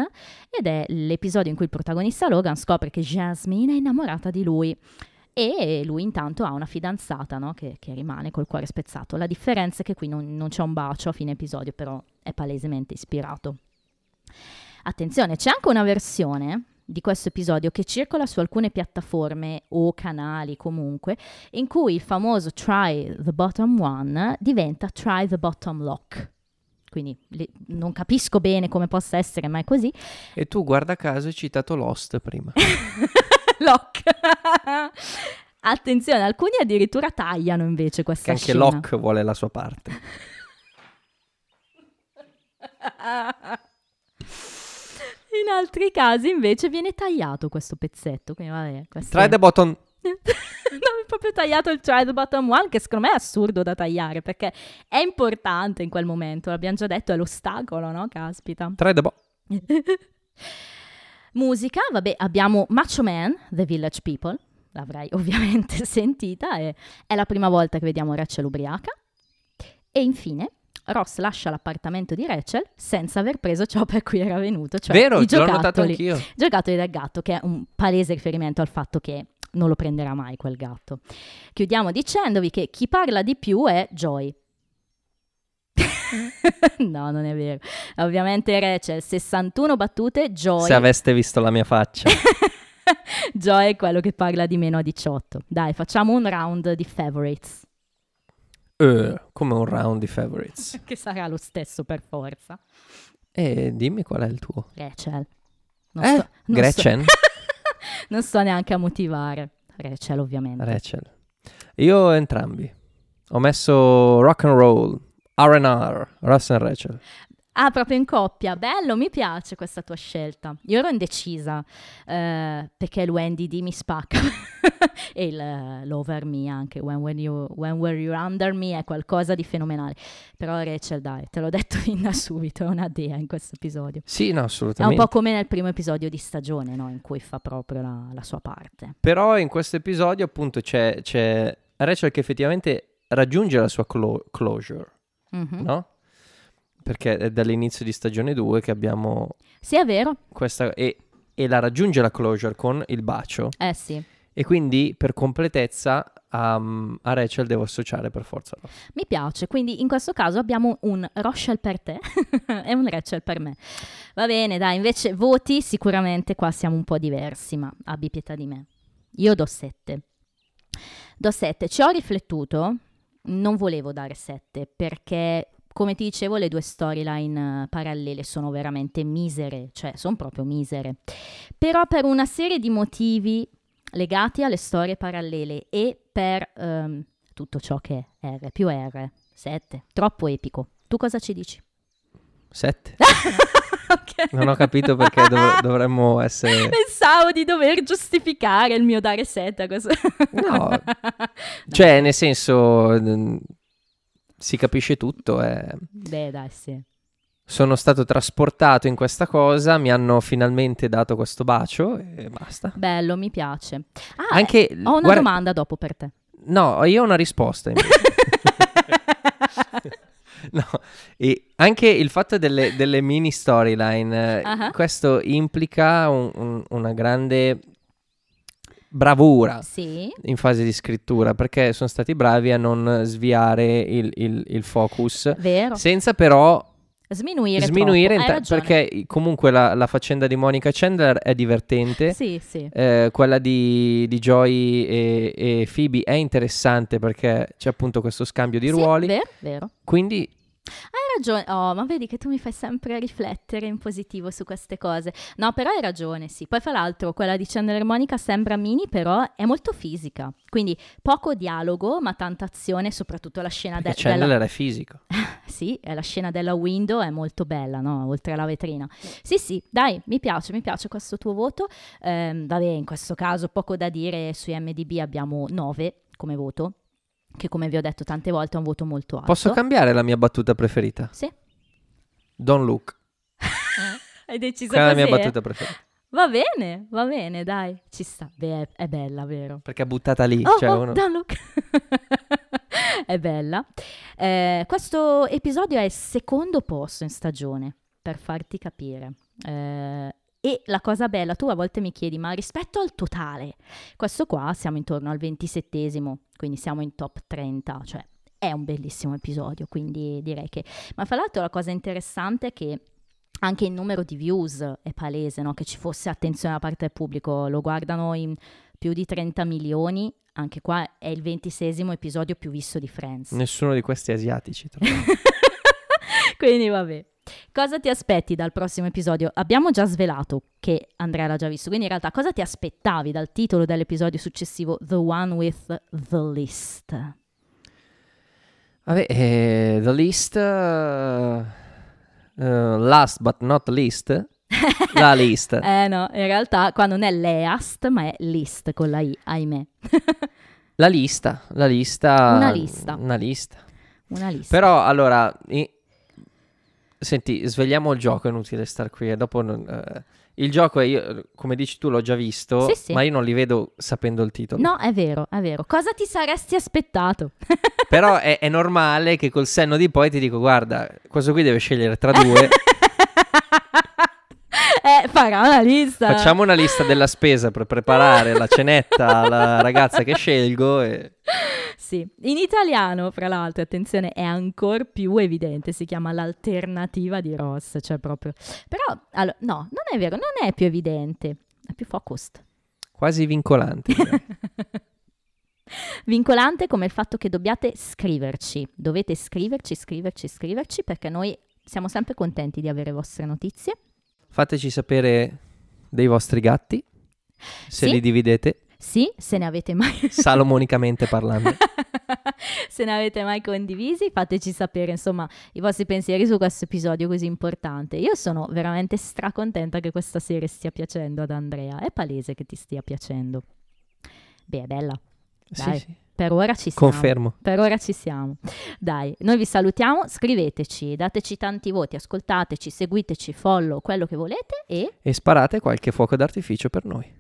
ed è l'episodio in cui il protagonista Logan scopre che Jasmine è innamorata di lui e lui intanto ha una fidanzata no? che, che rimane col cuore spezzato. La differenza è che qui non, non c'è un bacio a fine episodio, però è palesemente ispirato. Attenzione, c'è anche una versione di questo episodio che circola su alcune piattaforme o canali comunque, in cui il famoso try the bottom one diventa try the bottom lock. Quindi li- non capisco bene come possa essere, ma è così. E tu, guarda caso, hai citato Lost prima. (laughs) lock. (laughs) Attenzione, alcuni addirittura tagliano invece che questa anche scena. Locke vuole la sua parte. (laughs) In altri casi invece viene tagliato questo pezzetto. Quindi vabbè, questo Try è- the button. (laughs) no, è proprio tagliato il try the bottom one, che secondo me è assurdo da tagliare perché è importante in quel momento. L'abbiamo già detto, è l'ostacolo, no? Caspita. Try the bo- (laughs) Musica, vabbè, abbiamo Macho Man, The Village People, l'avrai (laughs) ovviamente sentita, e è la prima volta che vediamo Rachel ubriaca. E infine Ross lascia l'appartamento di Rachel senza aver preso ciò per cui era venuto, cioè Vero, i giocattoli. Giocattoli del gatto, che è un palese riferimento al fatto che non lo prenderà mai quel gatto. Chiudiamo dicendovi che chi parla di più è Joy. (laughs) no, non è vero. Ovviamente Rachel, 61 battute, Joy, Se aveste visto la mia faccia. (laughs) Joy è quello che parla di meno a 18. Dai, facciamo un round di favorites, Eh, come un round di favorites. (laughs) che sarà lo stesso per forza. E dimmi qual è il tuo. Rachel. Non Eh, sto- non Gretchen? sto- (laughs) non sto neanche a motivare. Rachel, ovviamente. Rachel. Io entrambi. Ho messo rock and roll, R&R, Ross and Rachel. Ah, proprio in coppia. Bello, mi piace questa tua scelta. Io ero indecisa eh, perché il Wendy D mi spacca (laughs) e il eh, l'Over Me anche. When, when you, when Were You Under Me è qualcosa di fenomenale. Però Rachel, dai, te l'ho detto (laughs) fin da subito, è una dea in questo episodio. Sì, no, È un assolutamente. po' come nel primo episodio di stagione, no? In cui fa proprio la, la sua parte. Però in questo episodio appunto c'è, c'è Rachel che effettivamente raggiunge la sua clo- closure, Mhm. no? Perché è dall'inizio di stagione 2 che abbiamo Sì, è vero. questa... E, e la raggiunge la closure con il bacio. Eh sì. E quindi per completezza a, a Rachel devo associare per forza. Mi piace, quindi in questo caso abbiamo un Rochelle per te (laughs) e un Rachel per me. Va bene, dai, invece voti sicuramente qua siamo un po' diversi, ma abbi pietà di me. Io do 7. Do 7. Ci ho riflettuto, non volevo dare 7 perché come ti dicevo le due storyline eh, parallele sono veramente misere, cioè sono proprio misere. Però per una serie di motivi legati alle storie parallele e per ehm, tutto ciò che è R più R, 7, troppo epico. Tu cosa ci dici? 7. (laughs) Ok. Non ho capito perché dov- (laughs) dovremmo essere... Pensavo di dover giustificare il mio dare 7 a questo. No, (laughs) Cioè, nel senso, si capisce tutto. eh. Beh, dai, sì. Sono stato trasportato in questa cosa, mi hanno finalmente dato questo bacio e basta. Bello, mi piace. Ah, Anche, ho una guarda- domanda dopo per te. No, io ho una risposta. (laughs) (laughs) No, e anche il fatto delle, delle mini storyline, eh, Ah. questo implica un- un- una grande bravura sì, in fase di scrittura, perché sono stati bravi a non sviare il, il- il focus, vero. senza però Sminuire, sminuire, ta- perché comunque la, la faccenda di Monica Chandler è divertente. Sì, sì. eh, quella di, di Joy e, e Phoebe è interessante perché c'è appunto questo scambio di Sì, ruoli. vero, vero. Quindi Hai ragione. Oh, ma vedi che tu mi fai sempre riflettere in positivo su queste cose. No, però hai ragione, sì. Poi, fra l'altro, quella di Chandler Monica sembra mini, però è molto fisica. Quindi poco dialogo, ma tanta azione, soprattutto la scena de- perché della... Chandler è fisico. (laughs) Sì, è la scena della window è molto bella, no? Oltre alla vetrina. Sì, sì, dai, mi piace, mi piace questo tuo voto. Ehm, vabbè, in questo caso poco da dire, su MDB abbiamo 9 come voto, che come vi ho detto tante volte è un voto molto alto. Posso cambiare la mia battuta preferita? Sì. Don't look. (laughs) Hai deciso Quella è la mia così? battuta preferita. Va bene, va bene, dai, ci sta. Beh, è, è bella, vero? Perché è buttata lì. Oh, cioè oh, uno- don't look. (laughs) è bella. Eh, questo episodio è il secondo posto in stagione, per farti capire. Eh, e la cosa bella, tu a volte mi chiedi, ma rispetto al totale, questo qua siamo intorno al ventisettesimo, quindi siamo in top 30, cioè è un bellissimo episodio, quindi direi che... Ma fra l'altro la cosa interessante è che anche il numero di views è palese, no? che ci fosse attenzione da parte del pubblico, lo guardano in più di 30 milioni, anche qua è il ventisesimo episodio più visto di Friends. Nessuno di questi è asiatici. tra l'altro. (laughs) Quindi vabbè. Cosa ti aspetti dal prossimo episodio? Abbiamo già svelato che Andrea l'ha già visto, quindi in realtà cosa ti aspettavi dal titolo dell'episodio successivo The One with the List? Vabbè, eh, the list. eh, eh, last but not least. (laughs) la list. Eh no, in realtà qua non è Least, ma è List con la I, ahimè. La lista. La lista. Una lista. Una lista. Una lista. Però allora. i- Senti, svegliamo il gioco, è inutile star qui. E dopo non- eh, il gioco è io, come dici tu, l'ho già visto, Sì, sì. ma io non li vedo sapendo il titolo. No, è vero, è vero. Cosa ti saresti aspettato? (laughs) Però è, è normale che col senno di poi ti dico, guarda, questo qui deve scegliere tra due. (laughs) eh, farà una lista. Facciamo una lista della spesa per preparare la cenetta alla ragazza che scelgo. E... Sì, in italiano, fra l'altro, attenzione, è ancora più evidente, si chiama l'alternativa di Ross, cioè proprio... Però, allo- no, non è vero, non è più evidente, è più focused. Quasi vincolante. (laughs) Vincolante come il fatto che dobbiate scriverci, dovete scriverci, scriverci, scriverci, perché noi siamo sempre contenti di avere vostre notizie. Fateci sapere dei vostri gatti, se Sì. li dividete, Sì, se ne avete mai... (laughs) salomonicamente parlando. (laughs) Se ne avete mai condivisi, fateci sapere insomma i vostri pensieri su questo episodio così importante. Io sono veramente stracontenta che questa serie stia piacendo ad Andrea. È palese che ti stia piacendo. Beh, è bella. Sì, Dai. sì, Per ora ci siamo. confermo. Per ora ci siamo. Dai, noi vi salutiamo, scriveteci, dateci tanti voti, ascoltateci, seguiteci, follow, quello che volete e E sparate qualche fuoco d'artificio per noi.